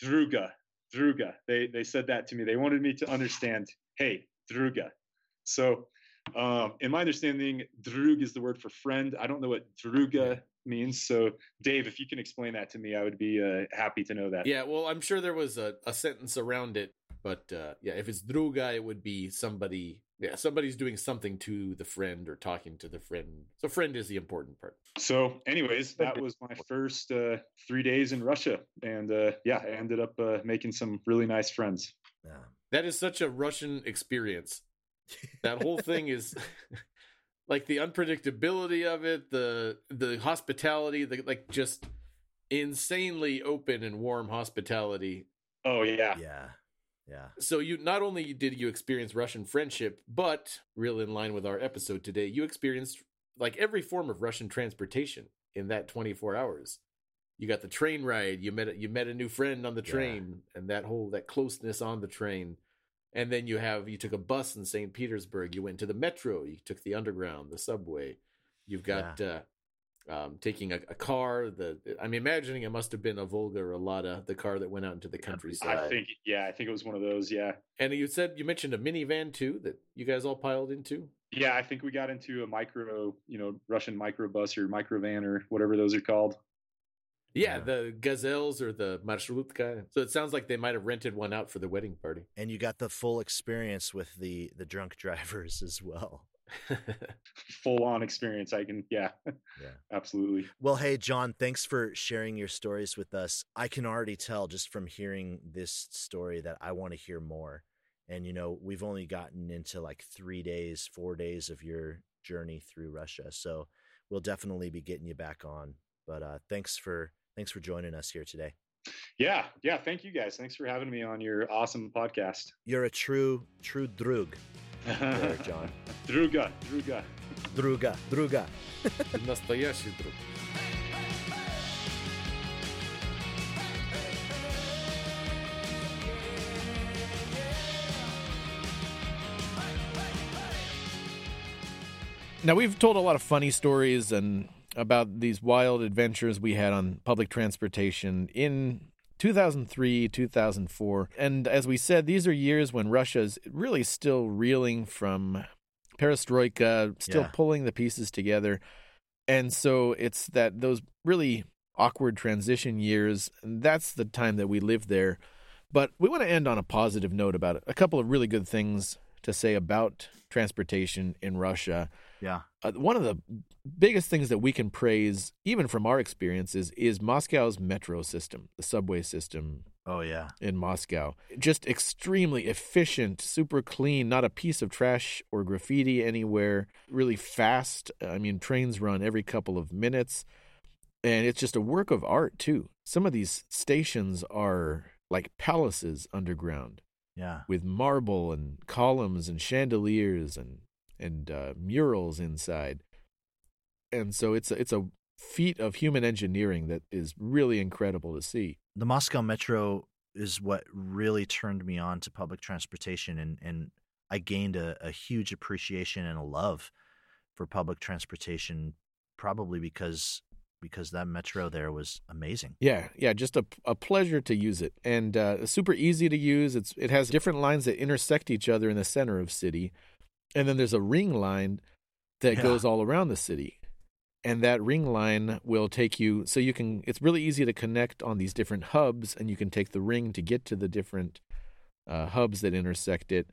Druga, Druga. They they said that to me. They wanted me to understand. Hey, Druga. So um, in my understanding, drug is the word for friend. I don't know what druga means. So, Dave, if you can explain that to me, I would be uh, happy to know that. Yeah, well, I'm sure there was a, a sentence around it, but uh, yeah, if it's druga, it would be somebody. Yeah, somebody's doing something to the friend or talking to the friend. So, friend is the important part. So, anyways, that was my first uh, three days in Russia, and uh, yeah, I ended up uh, making some really nice friends. Yeah. That is such a Russian experience that whole thing is like the unpredictability of it, the the hospitality, the like just insanely open and warm hospitality. Oh yeah. Yeah. Yeah. So you not only did you experience Russian friendship, but real in line with our episode today, you experienced like every form of Russian transportation in that 24 hours. You got the train ride, you met you met a new friend on the train yeah. and that whole that closeness on the train and then you have you took a bus in St. Petersburg. You went to the metro. You took the underground, the subway. You've got yeah. uh, um, taking a, a, car. The I'm imagining it must have been a Volga or a Lada, the car that went out into the countryside. I think yeah, I think it was one of those. Yeah. And you said you mentioned a minivan too that you guys all piled into. Yeah, I think we got into a micro, you know, Russian microbus or microvan or whatever those are called. Yeah, the gazelles or the marshrutka. So it sounds like they might have rented one out for the wedding party. And you got the full experience with the the drunk drivers as well. full on experience. I can, yeah, yeah, absolutely. Well, hey, John, thanks for sharing your stories with us. I can already tell just from hearing this story that I want to hear more. And you know, we've only gotten into like three days, four days of your journey through Russia. So we'll definitely be getting you back on. But uh, thanks for thanks for joining us here today. Yeah, yeah. Thank you guys. Thanks for having me on your awesome podcast. You're a true true drug, there, John. Druga, druga. Druga, druga. Настоящий друг. Now we've told a lot of funny stories and about these wild adventures we had on public transportation in 2003, 2004. And as we said, these are years when Russia's really still reeling from perestroika, still Yeah. pulling the pieces together. And so it's that those really awkward transition years, that's the time that we lived there. But we want to end on a positive note about it. A couple of really good things to say about transportation in Russia Yeah. uh, one of the biggest things that we can praise, even from our experiences, is Moscow's metro system, the subway system Oh yeah. in Moscow. Just extremely efficient, super clean, not a piece of trash or graffiti anywhere, really fast. I mean, trains run every couple of minutes. And it's just a work of art, too. Some of these stations are like palaces underground Yeah. with marble and columns and chandeliers and and uh, murals inside. And so it's a, it's a feat of human engineering that is really incredible to see. the Moscow Metro is what really turned me on to public transportation, and and I gained a, a huge appreciation and a love for public transportation, probably because because that metro there was amazing. Yeah, yeah, just a, a pleasure to use it, and uh, super easy to use. It's it has different lines that intersect each other in the center of city, and then there's a ring line that Yeah. goes all around the city, and that ring line will take you. So you can. It's really easy to connect on these different hubs, and you can take the ring to get to the different uh, hubs that intersect it.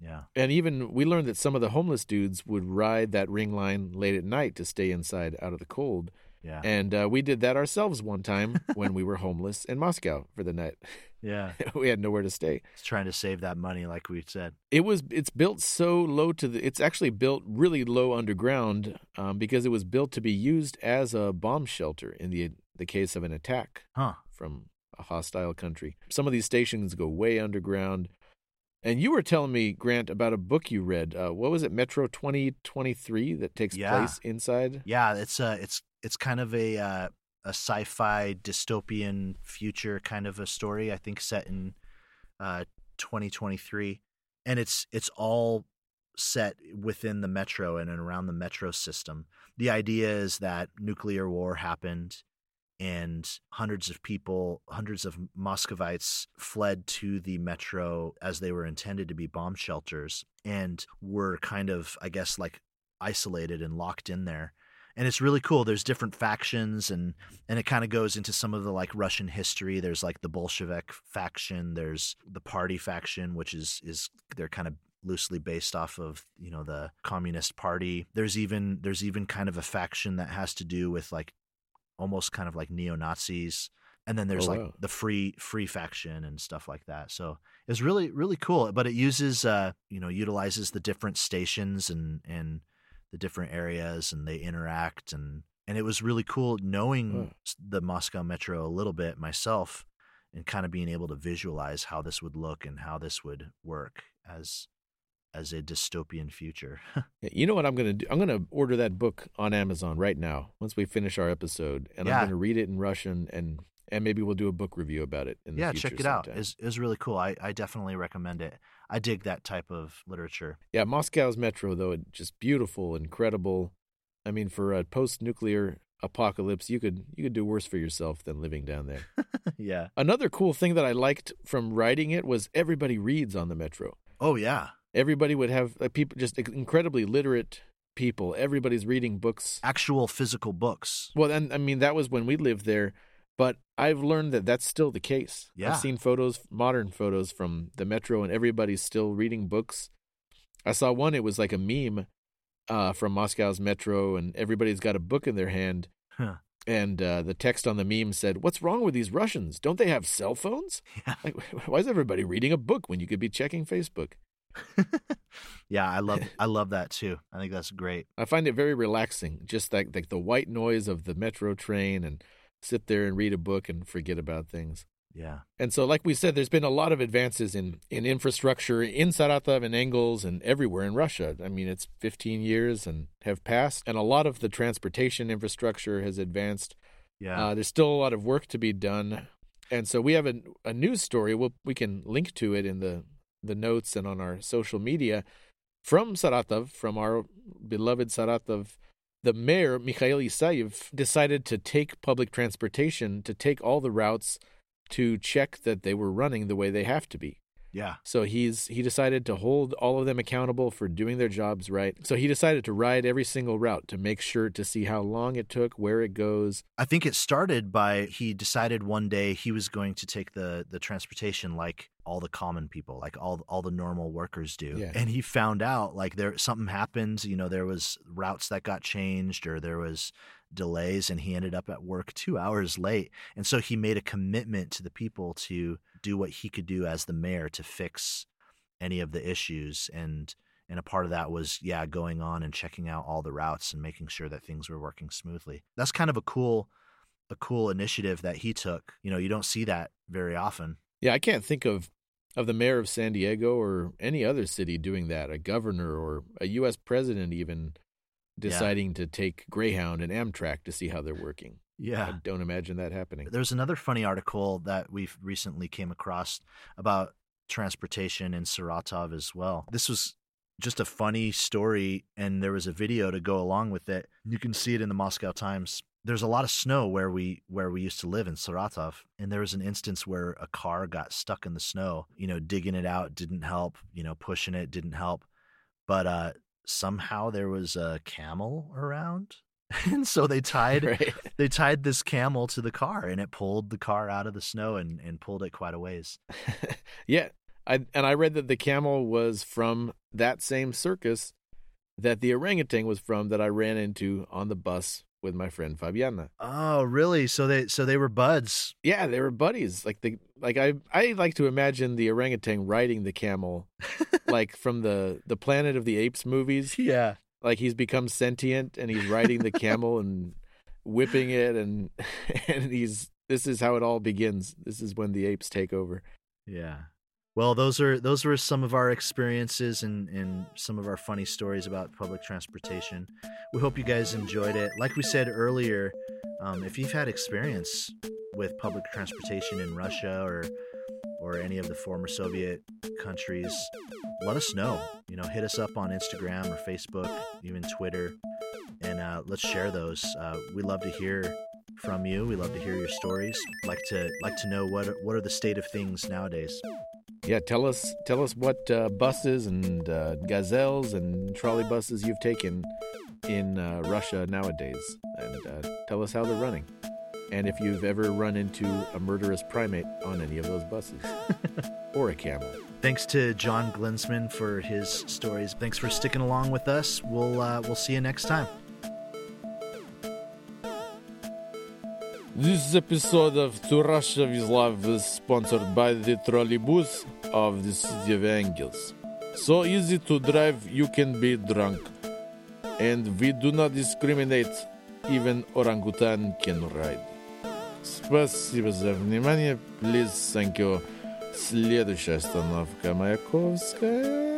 Yeah, And even we learned that some of the homeless dudes would ride that ring line late at night to stay inside out of the cold. Yeah, And uh, we did that ourselves one time when we were homeless in Moscow for the night. yeah. we had nowhere to stay. It's trying to save that money, like we said. It was it's built so low to the it's actually built really low underground um, because it was built to be used as a bomb shelter in the the case of an attack Huh? from a hostile country. Some of these stations go way underground. And you were telling me, Grant, about a book you read. Uh, what was it, Metro 2023, that takes Yeah. place inside? Yeah, it's uh it's it's kind of a uh, a sci-fi dystopian future kind of a story. I think set in uh 2023, and it's it's all set within the metro and around the metro system. The idea is that nuclear war happened and hundreds of people, hundreds of Muscovites fled to the metro as they were intended to be bomb shelters and were kind of, I guess, like isolated and locked in there. And it's really cool. There's different factions and and it kind of goes into some of the like Russian history. There's like the Bolshevik faction, there's the party faction, which is is they're kind of loosely based off of you know the communist party there's even there's even kind of a faction that has to do with like almost kind of like neo-nazis and then there's Oh, like wow. the free free faction and stuff like that so it's really really cool but it uses uh you know utilizes the different stations and and the different areas and they interact and and it was really cool knowing hmm. s- the Moscow Metro a little bit myself and kind of being able to visualize how this would look and how this would work as as a dystopian future. You know what I'm going to do? I'm going to order that book on Amazon right now once we finish our episode, and Yeah. I'm going to read it in Russian, and and maybe we'll do a book review about it in the yeah, check it out. sometime. It's, it's really cool. I, I definitely recommend it. I dig that type of literature. Yeah, Moscow's metro though, just beautiful, incredible. I mean, for a post-nuclear apocalypse, you could you could do worse for yourself than living down there. yeah. Another cool thing that I liked from writing it was everybody reads on the metro. Oh yeah. Everybody would have like, people just incredibly literate people. Everybody's reading books. Actual physical books. Well, and I mean that was when we lived there, but I've learned that that's still the case. Yeah. I've seen photos, modern photos from the metro, and everybody's still reading books. I saw one; it was like a meme uh, from Moscow's metro, and everybody's got a book in their hand, Huh. and uh, the text on the meme said, "What's wrong with these Russians? Don't they have cell phones? Yeah. Like, why is everybody reading a book when you could be checking Facebook?" yeah, I love I love that too. I think that's great. I find it very relaxing, just like like the white noise of the metro train, and sit there and read a book and forget about things. Yeah. And so, like we said, there's been a lot of advances in, in infrastructure in Saratov and Engels and everywhere in Russia. I mean, it's 15 years and have passed, and a lot of the transportation infrastructure has advanced. Yeah. Uh, there's still a lot of work to be done. And so, we have a, a news story. We'll, we can link to it in the, the notes and on our social media from Saratov, from our beloved Saratov. The mayor, Mikhail Isayev, decided to take public transportation, to take all the routes to check that they were running the way they have to be. Yeah. So he's he decided to hold all of them accountable for doing their jobs right. So he decided to ride every single route to make sure to see how long it took, where it goes. I think it started by he decided one day he was going to take the the transportation like all the common people, like all all the normal workers do. Yeah. And he found out like there something happened, you know, there was routes that got changed or there was delays and he ended up at work 2 hours late. And so he made a commitment to the people to do what he could do as the mayor to fix any of the issues and and a part of that was yeah going on and checking out all the routes and making sure that things were working smoothly that's kind of a cool a cool initiative that he took you know you don't see that very often Yeah, I can't think of of the mayor of San Diego or any other city doing that. A governor or a U.S. president even deciding to take Greyhound and Amtrak to see how they're working. I yeah don't imagine that happening. there's another funny article that we've recently came across about transportation in saratov as well. This was just a funny story and there was a video to go along with it. You can see it in the moscow times. There's a lot of snow where we where we used to live in Saratov and there was an instance where a car got stuck in the snow you know digging it out didn't help you know pushing it didn't help. But uh somehow there was a camel around and so they tied Right. they tied this camel to the car and it pulled the car out of the snow and, and pulled it quite a ways yeah, I and I read that the camel was from that same circus that the orangutan was from that I ran into on the bus with my friend Fabiana. oh really so they so they were buds Yeah, they were buddies. Like the like I I like to imagine the orangutan riding the camel like from the the Planet of the Apes movies. yeah Like he's become sentient and he's riding the camel and whipping it and and he's this is how it all begins. This is when the apes take over. Yeah. Well, those are those were some of our experiences and, and some of our funny stories about public transportation. We hope you guys enjoyed it. Like we said earlier, um, if you've had experience with public transportation in Russia or or any of the former Soviet countries, let us know. You know, hit us up on Instagram or Facebook, even Twitter, and uh, let's share those. Uh, we love to hear from you. We love to hear your stories. Like to like to know what what are the state of things nowadays. Yeah, tell us tell us what uh, buses and uh, gazelles and trolley buses you've taken in uh, Russia nowadays, and uh, tell us how they're running, and if you've ever run into a murderous primate on any of those buses or a camel. Thanks to John Glinsman for his stories. Thanks for sticking along with us. We'll uh, we'll see you next time. This episode of To Russia with Love is sponsored by the trolleybus of the city of Engels. So easy to drive, you can be drunk. And we do not discriminate, even orangutan can ride. Спасибо за внимание. Please, thank you. Следующая остановка Маяковская.